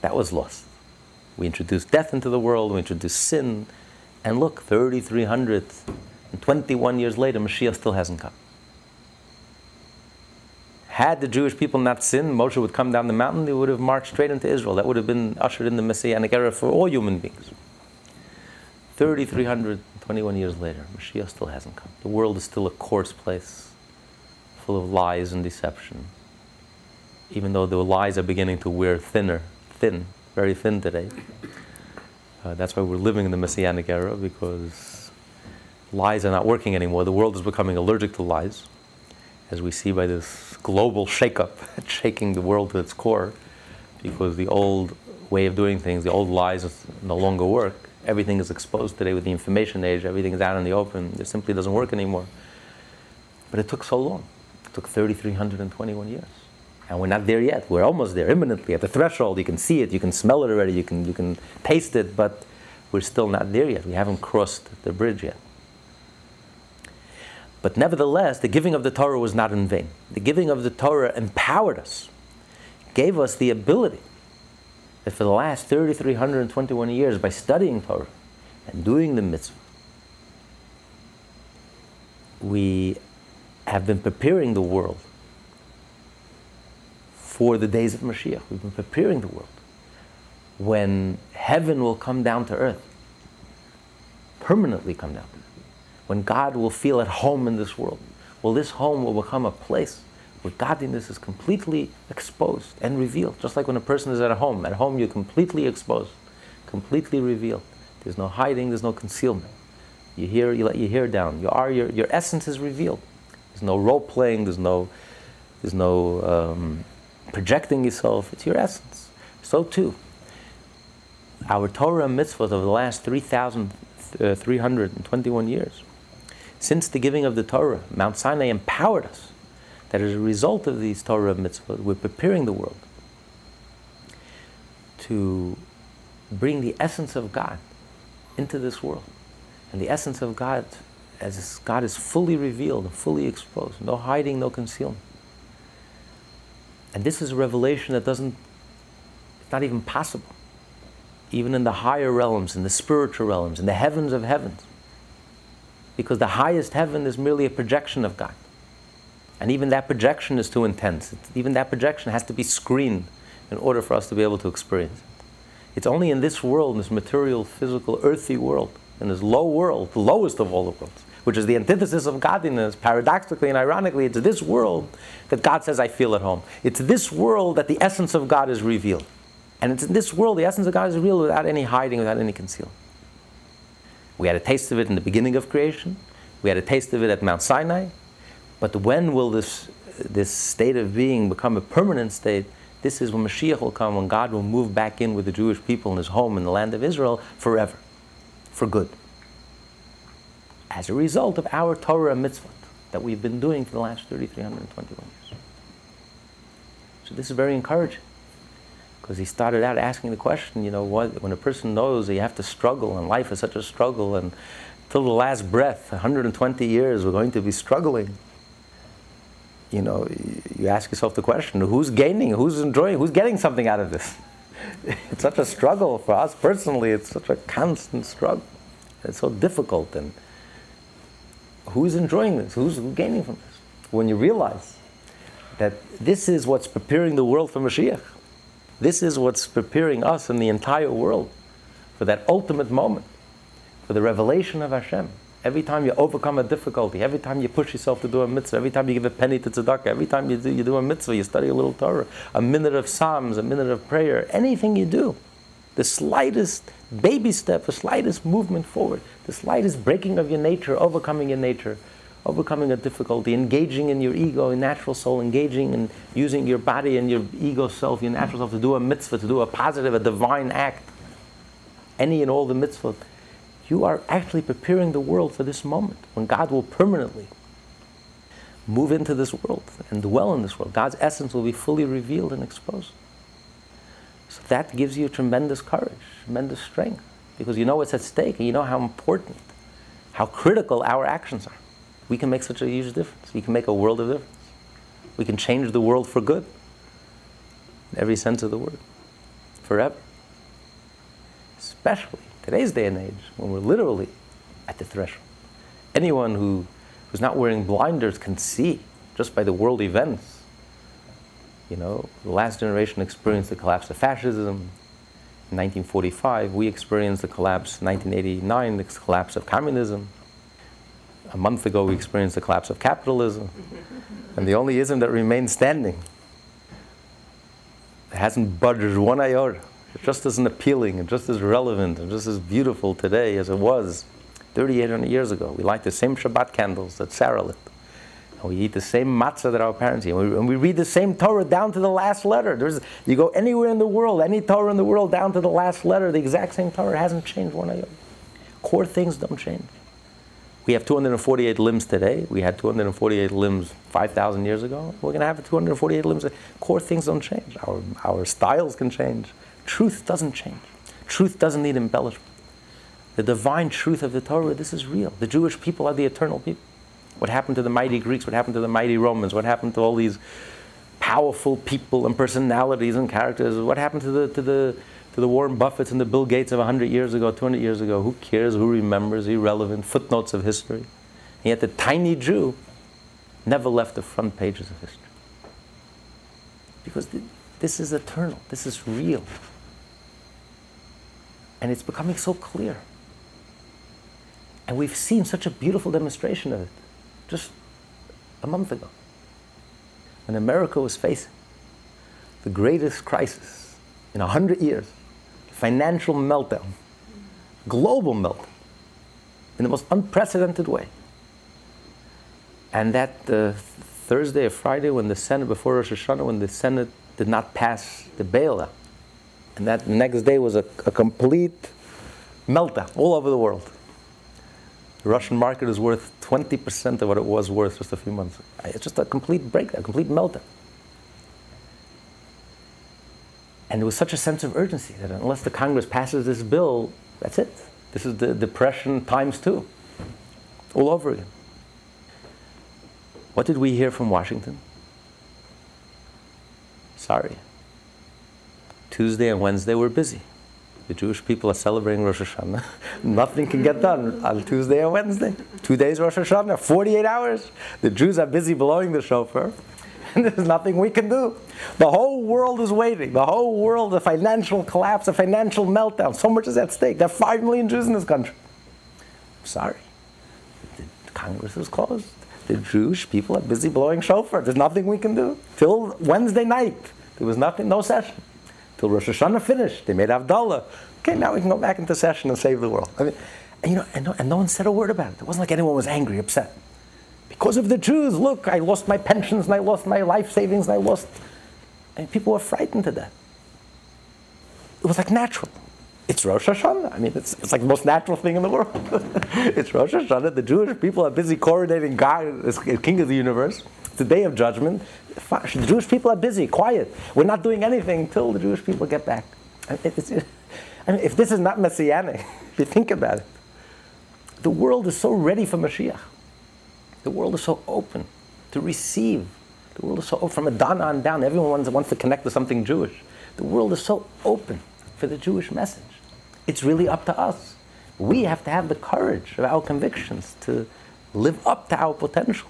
that was lost. We introduced death into the world, we introduced sin, and look, 3,300 and 21 years later, Mashiach still hasn't come. Had the Jewish people not sinned, Moshe would come down the mountain, they would have marched straight into Israel. That would have been ushered in the Messianic era for all human beings. 3,321 years later, Mashiach still hasn't come. The world is still a coarse place, full of lies and deception. Even though the lies are beginning to wear thinner, thin, very thin today. Uh, that's why we're living in the Messianic era, because lies are not working anymore. The world is becoming allergic to lies, as we see by this global shakeup, <laughs> shaking the world to its core, because the old way of doing things, the old lies no longer work. Everything is exposed today with the information age, everything is out in the open. It simply doesn't work anymore. But it took so long. It took 3,321 years. And we're not there yet. We're almost there, imminently, at the threshold. You can see it, you can smell it already, you can, you can taste it, but we're still not there yet. We haven't crossed the bridge yet. But nevertheless, the giving of the Torah was not in vain. The giving of the Torah empowered us, gave us the ability that for the last 3,321 years, by studying Torah and doing the mitzvah, we have been preparing the world for the days of Mashiach. We've been preparing the world when heaven will come down to earth, permanently come down when God will feel at home in this world. Well, this home will become a place where godliness is completely exposed and revealed. Just like when a person is at home. At home, you're completely exposed, completely revealed. There's no hiding, there's no concealment. You hear, you let your hair down. You are, your, your essence is revealed. There's no role playing, there's no, there's no um, projecting yourself. It's your essence. So too, our Torah mitzvahs over the last 3,321 uh, years, since the giving of the Torah, Mount Sinai empowered us that as a result of these Torah mitzvot, we're preparing the world to bring the essence of God into this world. And the essence of God, as God is fully revealed and fully exposed, no hiding, no concealment. And this is a revelation that doesn't, it's not even possible. Even in the higher realms, in the spiritual realms, in the heavens of heavens. Because the highest heaven is merely a projection of God. And even that projection is too intense. It's, even that projection has to be screened in order for us to be able to experience it. It's only in this world, in this material, physical, earthy world, in this low world, the lowest of all the worlds, which is the antithesis of godliness, paradoxically and ironically, it's this world that God says, I feel at home. It's this world that the essence of God is revealed. And it's in this world the essence of God is revealed without any hiding, without any concealment. We had a taste of it in the beginning of creation. We had a taste of it at Mount Sinai. But when will this, this state of being become a permanent state? This is when Mashiach will come, when God will move back in with the Jewish people in his home in the land of Israel forever, for good. As a result of our Torah mitzvah that we've been doing for the last 3,321 years. So this is very encouraging because he started out asking the question, you know, what, when a person knows you have to struggle and life is such a struggle and till the last breath, 120 years, we're going to be struggling you know, you ask yourself the question who's gaining, who's enjoying, who's getting something out of this? <laughs> It's such a struggle for us personally, it's such a constant struggle. It's so difficult. And who's enjoying this? Who's gaining from this? When you realize that this is what's preparing the world for Mashiach, this is what's preparing us and the entire world for that ultimate moment, for the revelation of Hashem. Every time you overcome a difficulty, every time you push yourself to do a mitzvah, every time you give a penny to tzedakah, every time you do, you do a mitzvah, you study a little Torah, a minute of psalms, a minute of prayer, anything you do, the slightest baby step, the slightest movement forward, the slightest breaking of your nature, overcoming your nature, overcoming a difficulty, engaging in your ego, your natural soul, engaging in using your body and your ego self, your natural self to do a mitzvah, to do a positive, a divine act. Any and all the mitzvahs you are actually preparing the world for this moment when God will permanently move into this world and dwell in this world. God's essence will be fully revealed and exposed. So that gives you tremendous courage, tremendous strength, because you know what's at stake and you know how important, how critical our actions are. We can make such a huge difference. We can make a world of difference. We can change the world for good, in every sense of the word, forever. Especially today's day and age, when we're literally at the threshold. Anyone who, who's not wearing blinders can see, just by the world events, You know, the last generation experienced the collapse of fascism. In 1945, we experienced the collapse, 1989, the collapse of communism. A month ago, we experienced the collapse of capitalism. <laughs> and the only ism that remains standing it hasn't budged one iota. It's just as appealing and just as relevant and just as beautiful today as it was 3,800 years ago. We light the same Shabbat candles that Sarah lit. And we eat the same matzah that our parents eat. And we, and we read the same Torah down to the last letter. There's, you go anywhere in the world, any Torah in the world, down to the last letter, the exact same Torah hasn't changed one iota. Core things don't change. We have 248 limbs today. We had 248 limbs 5,000 years ago. We're going to have 248 limbs. Core things don't change. Our, our styles can change. Truth doesn't change. Truth doesn't need embellishment. The divine truth of the Torah, this is real. The Jewish people are the eternal people. What happened to the mighty Greeks? What happened to the mighty Romans? What happened to all these powerful people and personalities and characters? What happened to the, to the, to the Warren Buffetts and the Bill Gates of 100 years ago, 200 years ago? Who cares? Who remembers? Irrelevant. Footnotes of history. And yet the tiny Jew never left the front pages of history. Because this is eternal. This is real. And it's becoming so clear. And we've seen such a beautiful demonstration of it just a month ago. When America was facing the greatest crisis in a hundred years, financial meltdown, global meltdown, in the most unprecedented way. And that uh, Thursday or Friday, when the Senate, before Rosh Hashanah, when the Senate did not pass the bailout, and that next day was a, a complete meltdown all over the world. The Russian market is worth 20% of what it was worth just a few months ago. It's just a complete breakdown, a complete meltdown. And there was such a sense of urgency that unless the Congress passes this bill, that's it. This is the depression times two, all over again. What did we hear from Washington? Sorry. Tuesday and Wednesday were busy. The Jewish people are celebrating Rosh Hashanah. <laughs> Nothing can get done on Tuesday and Wednesday. Two days Rosh Hashanah, 48 hours. The Jews are busy blowing the shofar, <laughs> there's nothing we can do. The whole world is waiting. The whole world, a financial collapse, a financial meltdown. So much is at stake. There are 5 million Jews in this country. Sorry. The Congress is closed. The Jewish people are busy blowing shofar. There's nothing we can do. Till Wednesday night, there was nothing, no session till Rosh Hashanah finished. They made Havdalah. Okay, now we can go back into session and save the world. I mean, and, you know, and no, and no one said a word about it. It wasn't like anyone was angry, upset. Because of the Jews, look, I lost my pensions and I lost my life savings and I lost. And people were frightened to death. It was like natural. It's Rosh Hashanah. I mean, it's, it's like the most natural thing in the world. <laughs> it's Rosh Hashanah. The Jewish people are busy coronating God as King of the universe. It's the day of judgment. The Jewish people are busy, quiet. We're not doing anything until the Jewish people get back. I mean, I mean, if this is not messianic, <laughs> if you think about it, the world is so ready for Mashiach. The world is so open to receive. The world is so open from Adana on down. Everyone wants, wants to connect to something Jewish. The world is so open for the Jewish message. It's really up to us. We have to have the courage of our convictions to live up to our potential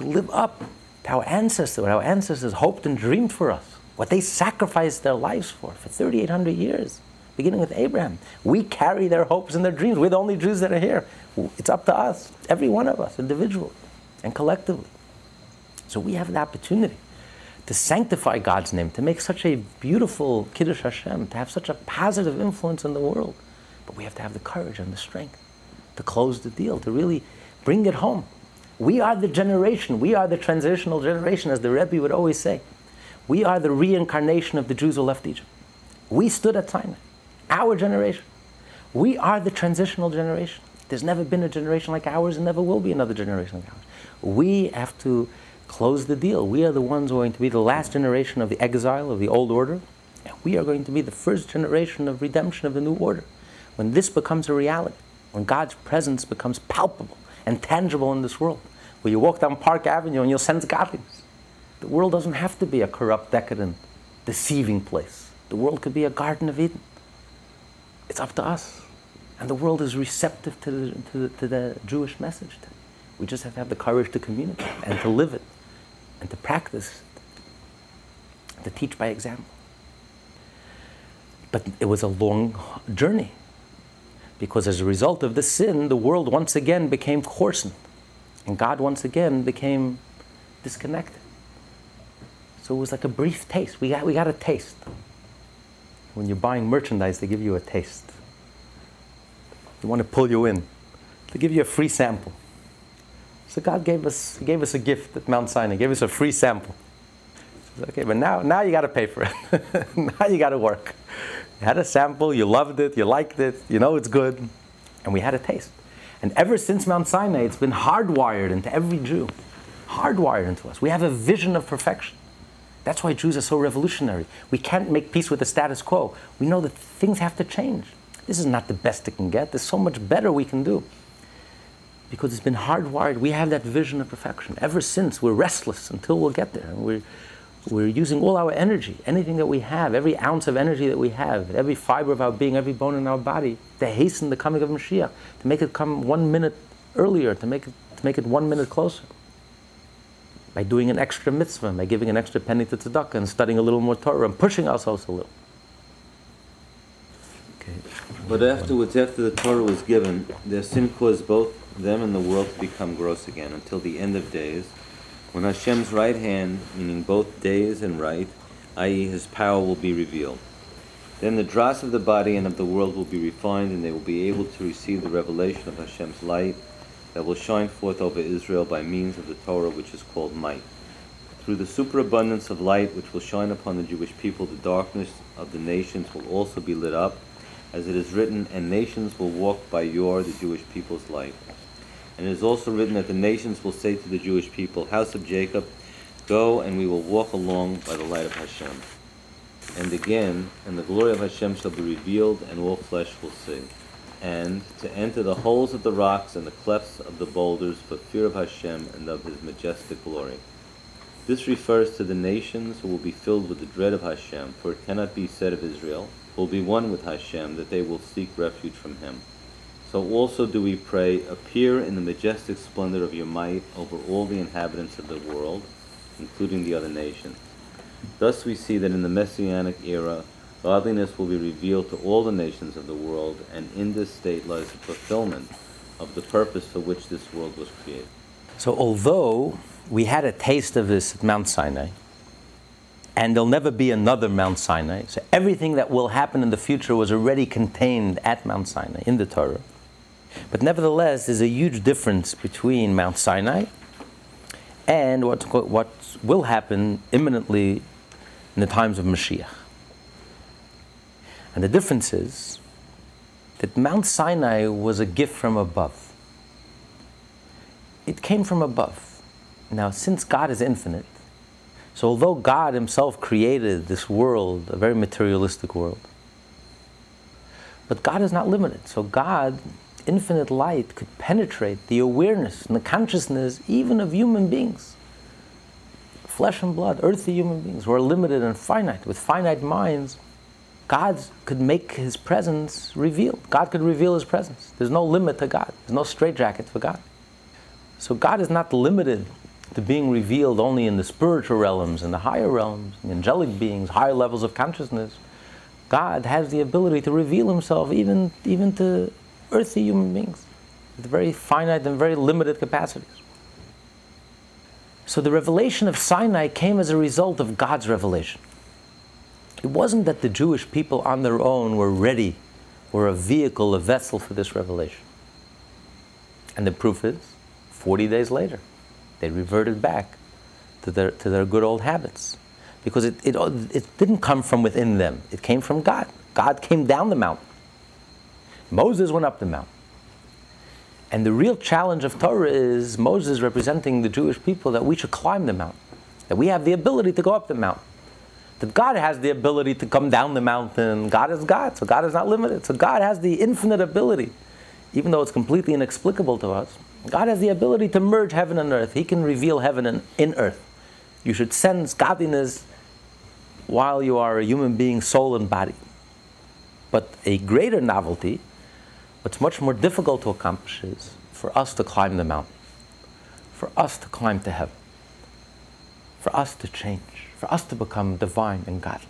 to live up to our ancestors, what our ancestors hoped and dreamed for us, what they sacrificed their lives for for 3,800 years, beginning with Abraham. We carry their hopes and their dreams. We're the only Jews that are here. It's up to us, every one of us, individually and collectively. So we have the opportunity to sanctify God's name, to make such a beautiful Kiddush Hashem, to have such a positive influence in the world. But we have to have the courage and the strength to close the deal, to really bring it home. We are the generation, we are the transitional generation, as the Rebbe would always say. We are the reincarnation of the Jews who left Egypt. We stood at Sinai, our generation. We are the transitional generation. There's never been a generation like ours and never will be another generation like ours. We have to close the deal. We are the ones going to be the last generation of the exile of the old order, and we are going to be the first generation of redemption of the new order. When this becomes a reality, when God's presence becomes palpable and tangible in this world, where you walk down Park Avenue and you'll sense godliness. The world doesn't have to be a corrupt, decadent, deceiving place. The world could be a Garden of Eden. It's up to us. And the world is receptive to the, to the, to the Jewish message. We just have to have the courage to communicate and to live it and to practice it. to teach by example. But it was a long journey because as a result of the sin, the world once again became coarsened and God once again became disconnected. So it was like a brief taste. We got, we got a taste. When you're buying merchandise, they give you a taste. They want to pull you in. They give you a free sample. So God gave us, gave us a gift at Mount Sinai, gave us a free sample. Okay, but now, now you got to pay for it. <laughs> now you got to work. You had a sample, you loved it, you liked it, you know it's good, and we had a taste. And ever since Mount Sinai, it's been hardwired into every Jew, hardwired into us. We have a vision of perfection. That's why Jews are so revolutionary. We can't make peace with the status quo. We know that things have to change. This is not the best it can get. There's so much better we can do. Because it's been hardwired. We have that vision of perfection. Ever since, we're restless until we'll get there. And we're, we're using all our energy, anything that we have, every ounce of energy that we have, every fiber of our being, every bone in our body, to hasten the coming of Mashiach, to make it come one minute earlier, to make it, to make it one minute closer by doing an extra mitzvah, by giving an extra penny to tzedakah and studying a little more Torah and pushing ourselves a little. But afterwards, after the Torah was given, their sin caused both them and the world to become gross again until the end of days, when Hashem's right hand, meaning both days and right, i.e., his power will be revealed. Then the dross of the body and of the world will be refined, and they will be able to receive the revelation of Hashem's light that will shine forth over Israel by means of the Torah which is called might. Through the superabundance of light which will shine upon the Jewish people, the darkness of the nations will also be lit up, as it is written, and nations will walk by your, the Jewish people's light. And it is also written that the nations will say to the Jewish people, House of Jacob, Go and we will walk along by the light of Hashem. And again, and the glory of Hashem shall be revealed, and all flesh will see and to enter the holes of the rocks and the clefts of the boulders for fear of Hashem and of his majestic glory. This refers to the nations who will be filled with the dread of Hashem, for it cannot be said of Israel, will be one with Hashem, that they will seek refuge from him. So also do we pray, appear in the majestic splendor of your might over all the inhabitants of the world, including the other nations. Thus we see that in the Messianic era, Godliness will be revealed to all the nations of the world, and in this state lies the fulfillment of the purpose for which this world was created. So, although we had a taste of this at Mount Sinai, and there'll never be another Mount Sinai, so everything that will happen in the future was already contained at Mount Sinai in the Torah. But nevertheless, there's a huge difference between Mount Sinai and what, what will happen imminently in the times of Mashiach. And the difference is that Mount Sinai was a gift from above. It came from above. Now, since God is infinite, so although God Himself created this world, a very materialistic world, but God is not limited. So God, infinite light, could penetrate the awareness and the consciousness even of human beings. Flesh and blood, earthly human beings who are limited and finite, with finite minds God could make his presence revealed. God could reveal his presence. There's no limit to God, there's no straitjacket for God. So God is not limited to being revealed only in the spiritual realms, in the higher realms, the angelic beings, higher levels of consciousness. God has the ability to reveal himself even, even to earthly human beings with very finite and very limited capacities. So the revelation of Sinai came as a result of God's revelation. It wasn't that the Jewish people on their own were ready, were a vehicle, a vessel for this revelation. And the proof is, 40 days later, they reverted back to their, to their good old habits. Because it, it, it didn't come from within them, it came from God. God came down the mountain. Moses went up the mountain. And the real challenge of Torah is Moses representing the Jewish people that we should climb the mountain, that we have the ability to go up the mountain that God has the ability to come down the mountain. God is God, so God is not limited. So God has the infinite ability, even though it's completely inexplicable to us. God has the ability to merge heaven and earth. He can reveal heaven and in earth. You should sense godliness while you are a human being, soul and body. But a greater novelty, what's much more difficult to accomplish, is for us to climb the mountain, for us to climb to heaven. for us to change, for us to become divine and godly.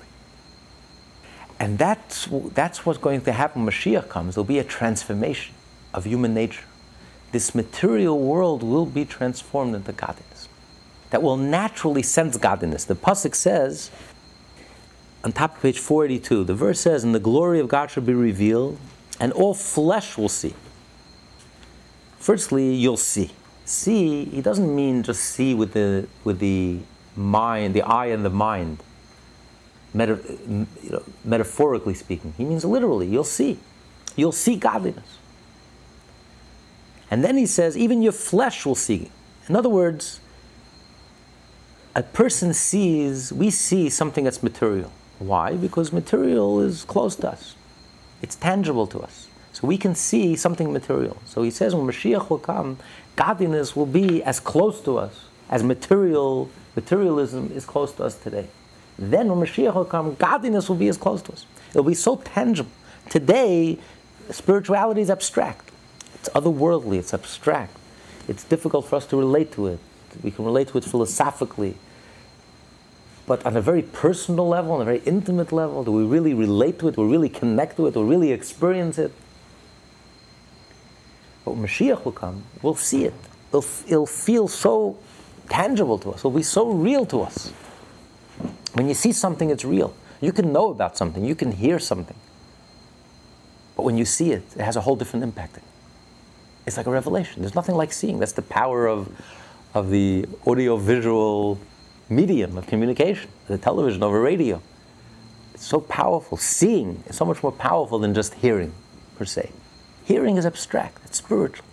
And that's, that's what's going to happen when Mashiach comes. There'll be a transformation of human nature. This material world will be transformed into godliness. That will naturally sense godliness. The Pasuk says, on top of page 482, the verse says, And the glory of God shall be revealed, and all flesh will see. Firstly, you'll see. See, he doesn't mean just see with the, with the mind, the eye and the mind, meta, you know, metaphorically speaking. He means literally, you'll see. You'll see godliness. And then he says, even your flesh will see. In other words, a person sees, we see something that's material. Why? Because material is close to us, it's tangible to us. So we can see something material. So he says when Mashiach will come, godliness will be as close to us as material materialism is close to us today. Then when Mashiach will come, godliness will be as close to us. It'll be so tangible. Today, spirituality is abstract. It's otherworldly, it's abstract. It's difficult for us to relate to it. We can relate to it philosophically. But on a very personal level, on a very intimate level, do we really relate to it? Do we really connect to it? Do we really experience it? But when Mashiach will come, we'll see it. It'll, it'll feel so tangible to us. It'll be so real to us. When you see something, it's real. You can know about something, you can hear something. But when you see it, it has a whole different impact. It's like a revelation. There's nothing like seeing. That's the power of, of the audio-visual medium of communication, the television over radio. It's so powerful. Seeing is so much more powerful than just hearing, per se. Hearing is abstract, it's spiritual.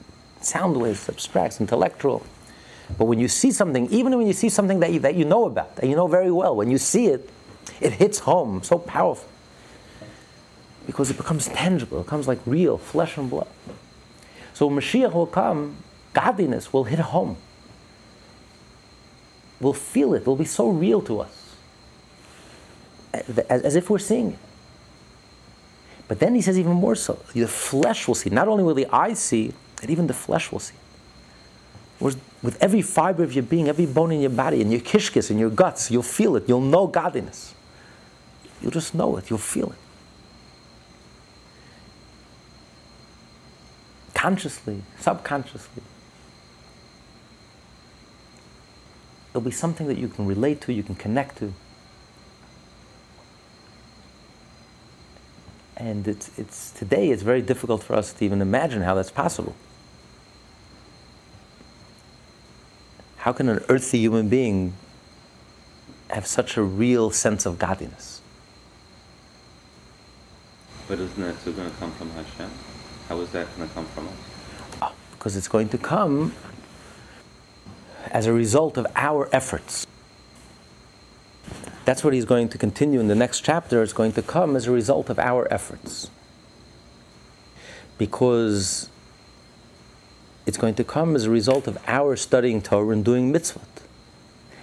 Sound waves, abstract, it's intellectual. But when you see something, even when you see something that you, that you know about, that you know very well, when you see it, it hits home so powerful. Because it becomes tangible, it becomes like real, flesh and blood. So Mashiach will come, godliness will hit home. We'll feel it, it will be so real to us. As, as if we're seeing it. But then he says even more so. The flesh will see. Not only will the eyes see, but even the flesh will see. With every fiber of your being, every bone in your body, and your kishkis, and your guts, you'll feel it. You'll know godliness. You'll just know it. You'll feel it. Consciously, subconsciously. It'll be something that you can relate to, you can connect to. And it's, it's, today it's very difficult for us to even imagine how that's possible. How can an earthly human being have such a real sense of godliness? But isn't that still going to come from Hashem? How is that going to come from us? Because it's going to come as a result of our efforts. That's what he's going to continue in the next chapter. It's going to come as a result of our efforts. Because it's going to come as a result of our studying Torah and doing mitzvot.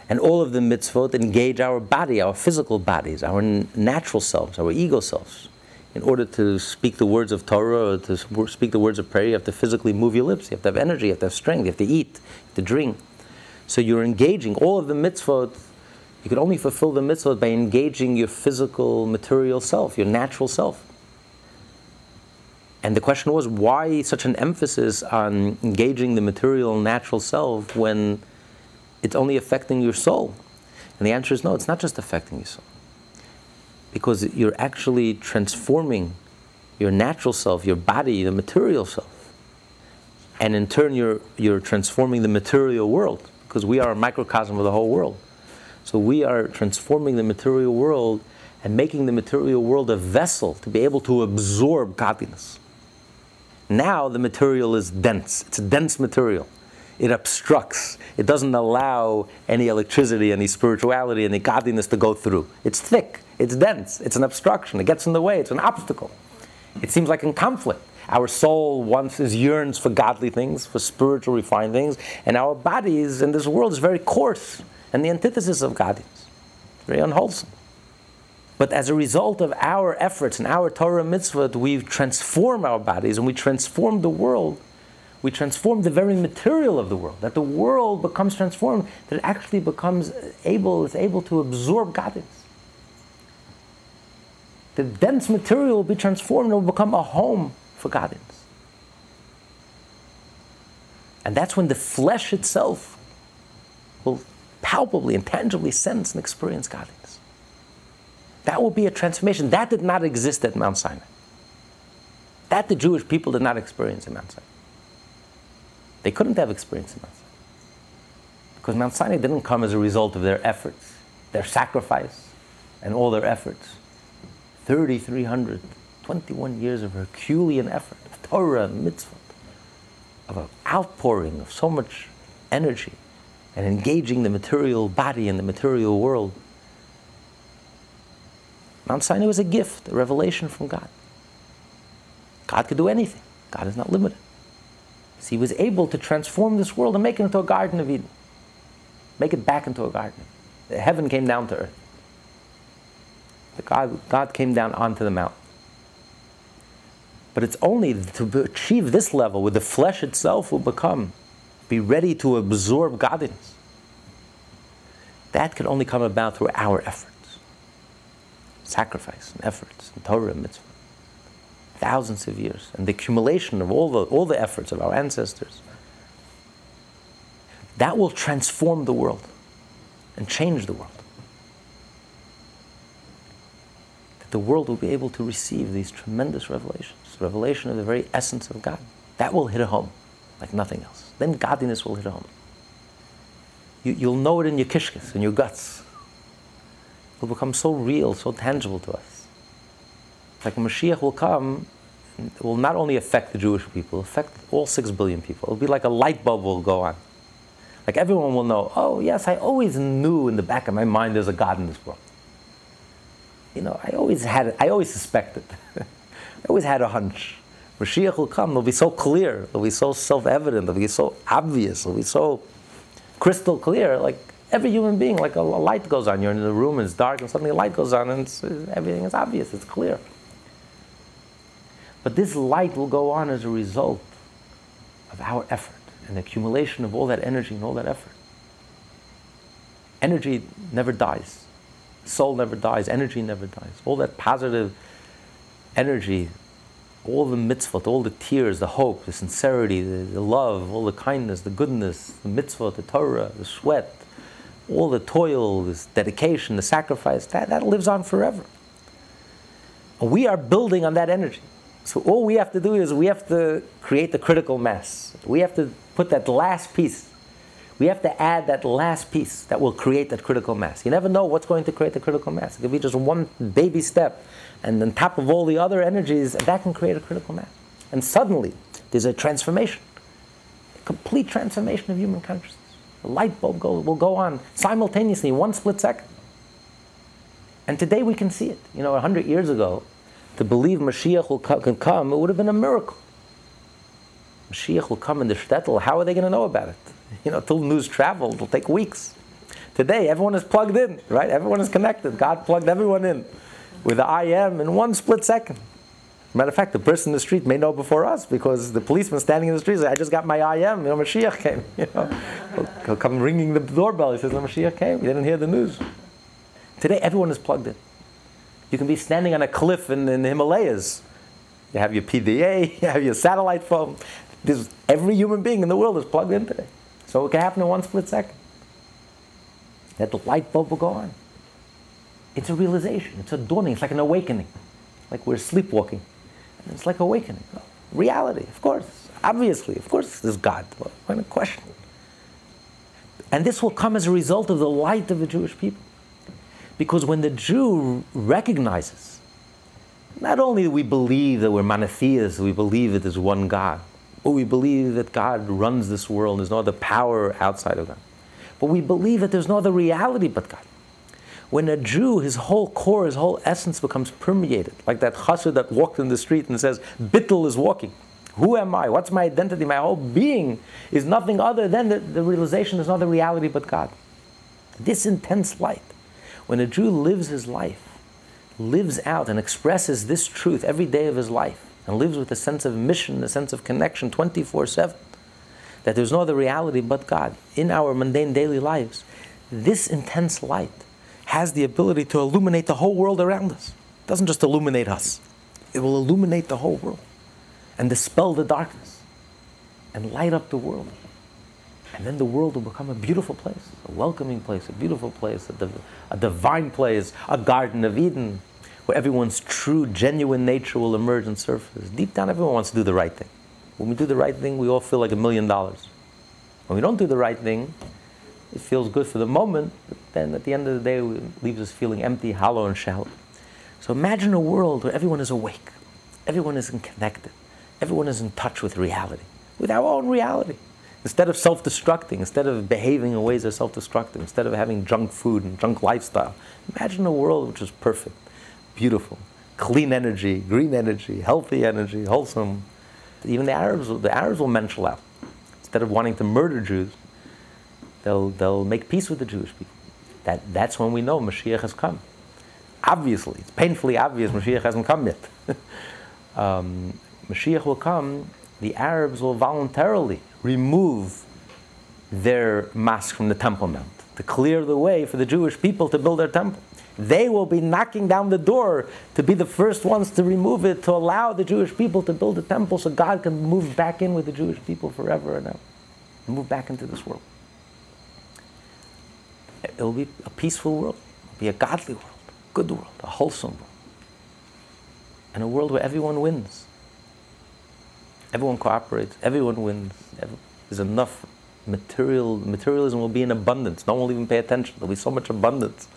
And all of the mitzvot engage our body, our physical bodies, our natural selves, our ego selves. In order to speak the words of Torah or to speak the words of prayer, you have to physically move your lips. You have to have energy, you have to have strength, you have to eat, you have to drink. So you're engaging all of the mitzvot you can only fulfill the mitzvah by engaging your physical, material self, your natural self. And the question was, why such an emphasis on engaging the material, natural self when it's only affecting your soul? And the answer is no, it's not just affecting your soul. Because you're actually transforming your natural self, your body, the material self. And in turn, you're, you're transforming the material world, because we are a microcosm of the whole world. So we are transforming the material world and making the material world a vessel to be able to absorb godliness. Now the material is dense, it's a dense material. It obstructs, it doesn't allow any electricity, any spirituality, any godliness to go through. It's thick, it's dense, it's an obstruction, it gets in the way, it's an obstacle. It seems like in conflict. Our soul wants yearns for godly things, for spiritual refined things, and our bodies in this world is very coarse and the antithesis of godliness. Very unwholesome. But as a result of our efforts and our Torah mitzvah, we transform our bodies and we transform the world. We transform the very material of the world, that the world becomes transformed, that it actually becomes able, is able to absorb godliness. The dense material will be transformed and will become a home for godliness. And that's when the flesh itself will palpably and tangibly sense and experience godliness. That will be a transformation. That did not exist at Mount Sinai. That the Jewish people did not experience in Mount Sinai. They couldn't have experienced Mount Sinai. Because Mount Sinai didn't come as a result of their efforts, their sacrifice, and all their efforts. 3,321 years of Herculean effort, of Torah and mitzvah, of an outpouring of so much energy and engaging the material body and the material world. Mount Sinai was a gift, a revelation from God. God could do anything. God is not limited. So he was able to transform this world and make it into a Garden of Eden. Make it back into a garden. Heaven came down to earth. God, God came down onto the mountain. But it's only to achieve this level where the flesh itself will become, be ready to absorb godliness. That can only come about through our efforts, sacrifice and efforts, and Torah and mitzvah thousands of years, and the accumulation of all the, all the efforts of our ancestors, that will transform the world and change the world. That the world will be able to receive these tremendous revelations, revelation of the very essence of God. That will hit a home like nothing else. Then godliness will hit a home. You, will know it in your kishkis, in your guts. It will become so real, so tangible to us like Mashiach will come, it will not only affect the Jewish people, affect all six billion people. It'll be like a light bulb will go on. Like everyone will know, oh yes, I always knew in the back of my mind there's a God in this world. You know, I always had I always suspected. <laughs> I always had a hunch. Mashiach will come, it'll be so clear, it'll be so self-evident, it'll be so obvious, it'll be so crystal clear, like every human being, like a, a light goes on, you're in the room and it's dark and suddenly a light goes on and everything is obvious, it's clear. But this light will go on as a result of our effort and the accumulation of all that energy and all that effort. Energy never dies. Soul never dies. Energy never dies. All that positive energy, all the mitzvot, all the tears, the hope, the sincerity, the, the love, all the kindness, the goodness, the mitzvot, the Torah, the sweat, all the toil, this dedication, the sacrifice, that, that lives on forever. We are building on that energy. So all we have to do is we have to create the critical mass. We have to put that last piece. We have to add that last piece that will create that critical mass. You never know what's going to create the critical mass. It could be just one baby step, and on top of all the other energies, that can create a critical mass. And suddenly, there's a transformation, a complete transformation of human consciousness. The light bulb go, will go on simultaneously one split second. And today we can see it. You know, 100 years ago, to believe Mashiach will co- come, it would have been a miracle. Mashiach will come in the shtetl. How are they going to know about it? You know, till news travel, it'll take weeks. Today, everyone is plugged in, right? Everyone is connected. God plugged everyone in with the I am in one split second. Matter of fact, the person in the street may know before us because the policeman standing in the street says, I just got my I am, you know, Mashiach came. <laughs> You know, he'll, he'll come ringing the doorbell. He says, no, Mashiach came. He didn't hear the news. Today, everyone is plugged in. You can be standing on a cliff in, in the Himalayas. You have your PDA, <laughs> you have your satellite phone. This, every human being in the world is plugged in today. So it can happen in one split second. That the light bulb will go on. It's a realization, it's a dawning, it's like an awakening. Like we're sleepwalking. And it's like awakening. Reality, of course. Obviously, of course, there's God. What of question? And this will come as a result of the light of the Jewish people. Because when the Jew recognizes, not only do we believe that we're monotheists, we believe that there's one God, we believe that God runs this world, there's no other power outside of God. But we believe that there's no other reality but God. When a Jew, his whole core, his whole essence becomes permeated, like that chassid that walked in the street and says, Bittul is walking. Who am I? What's my identity? My whole being is nothing other than the, the realization there's no other reality but God. This intense light when a Jew lives his life, lives out and expresses this truth every day of his life, and lives with a sense of mission, a sense of connection 24 7, that there's no other reality but God. In our mundane daily lives, this intense light has the ability to illuminate the whole world around us. It doesn't just illuminate us, it will illuminate the whole world and dispel the darkness and light up the world. And then the world will become a beautiful place, a welcoming place, a beautiful place, a, div- a divine place, a Garden of Eden, where everyone's true, genuine nature will emerge and surface. Deep down, everyone wants to do the right thing. When we do the right thing, we all feel like a million dollars. When we don't do the right thing, it feels good for the moment, but then at the end of the day, it leaves us feeling empty, hollow, and shallow. So imagine a world where everyone is awake, everyone is connected, everyone is in touch with reality, with our own reality. Instead of self destructing, instead of behaving in ways that are self destructive, instead of having junk food and junk lifestyle, imagine a world which is perfect, beautiful, clean energy, green energy, healthy energy, wholesome. Even the Arabs, the Arabs will mental out. Instead of wanting to murder Jews, they'll, they'll make peace with the Jewish people. That, that's when we know Mashiach has come. Obviously, it's painfully obvious Mashiach hasn't come yet. <laughs> um, Mashiach will come, the Arabs will voluntarily remove their mosque from the Temple Mount to clear the way for the Jewish people to build their temple. They will be knocking down the door to be the first ones to remove it, to allow the Jewish people to build a temple so God can move back in with the Jewish people forever and ever. Move back into this world. It will be a peaceful world, it will be a godly world, a good world, a wholesome world. And a world where everyone wins. Everyone cooperates, everyone wins. There's enough material, materialism will be in abundance. No one will even pay attention. There'll be so much abundance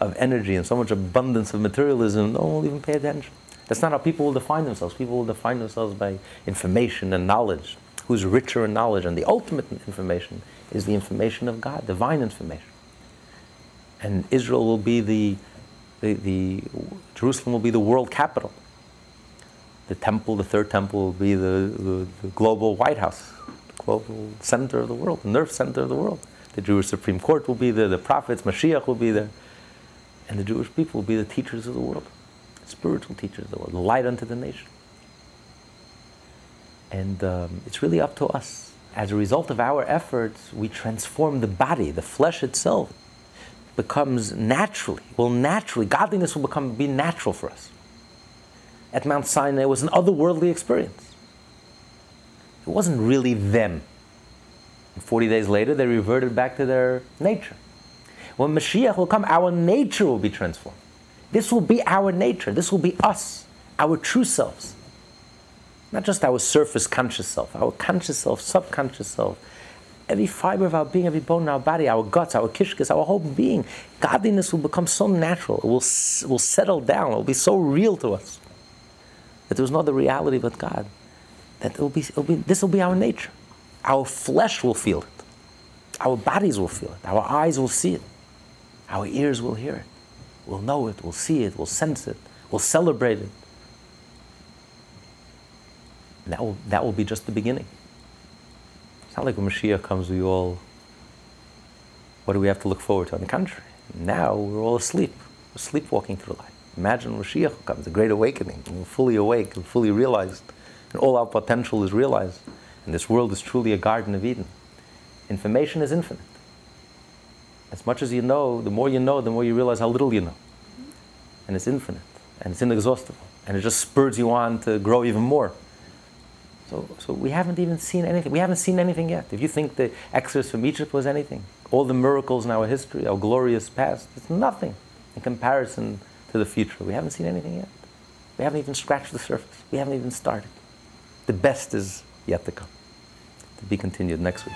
of energy and so much abundance of materialism, no one will even pay attention. That's not how people will define themselves. People will define themselves by information and knowledge. Who's richer in knowledge? And the ultimate information is the information of God, divine information. And Israel will be the, the, the Jerusalem will be the world capital. The temple, the third temple, will be the, the, the global White House, the global center of the world, the nerve center of the world. The Jewish Supreme Court will be there, the prophets, Mashiach will be there. And the Jewish people will be the teachers of the world, spiritual teachers of the world, the light unto the nation. And um, it's really up to us. As a result of our efforts, we transform the body, the flesh itself becomes naturally, will naturally, godliness will become be natural for us. At Mount Sinai, was an otherworldly experience. It wasn't really them. And 40 days later, they reverted back to their nature. When Mashiach will come, our nature will be transformed. This will be our nature. This will be us, our true selves. Not just our surface conscious self, our conscious self, subconscious self, every fiber of our being, every bone in our body, our guts, our kishkas, our whole being. Godliness will become so natural. It will, will settle down. It will be so real to us that there's no other reality but God. That it will be, it will be, this will be our nature. Our flesh will feel it. Our bodies will feel it. Our eyes will see it. Our ears will hear it. We'll know it. We'll see it. We'll sense it. We'll celebrate it. And that will, that will be just the beginning. It's not like when Mashiach comes, we all, what do we have to look forward to? On the contrary, now we're all asleep. We're sleepwalking through life. Imagine when Mashiach comes, a great awakening, and we're fully awake and fully realized, and all our potential is realized. And this world is truly a Garden of Eden. Information is infinite. As much as you know, the more you know, the more you realize how little you know. And it's infinite, and it's inexhaustible, and it just spurs you on to grow even more. So, so we haven't even seen anything. We haven't seen anything yet. If you think the Exodus from Egypt was anything, all the miracles in our history, our glorious past, it's nothing in comparison to the future. We haven't seen anything yet. We haven't even scratched the surface. We haven't even started. The best is yet to come. To be continued next week.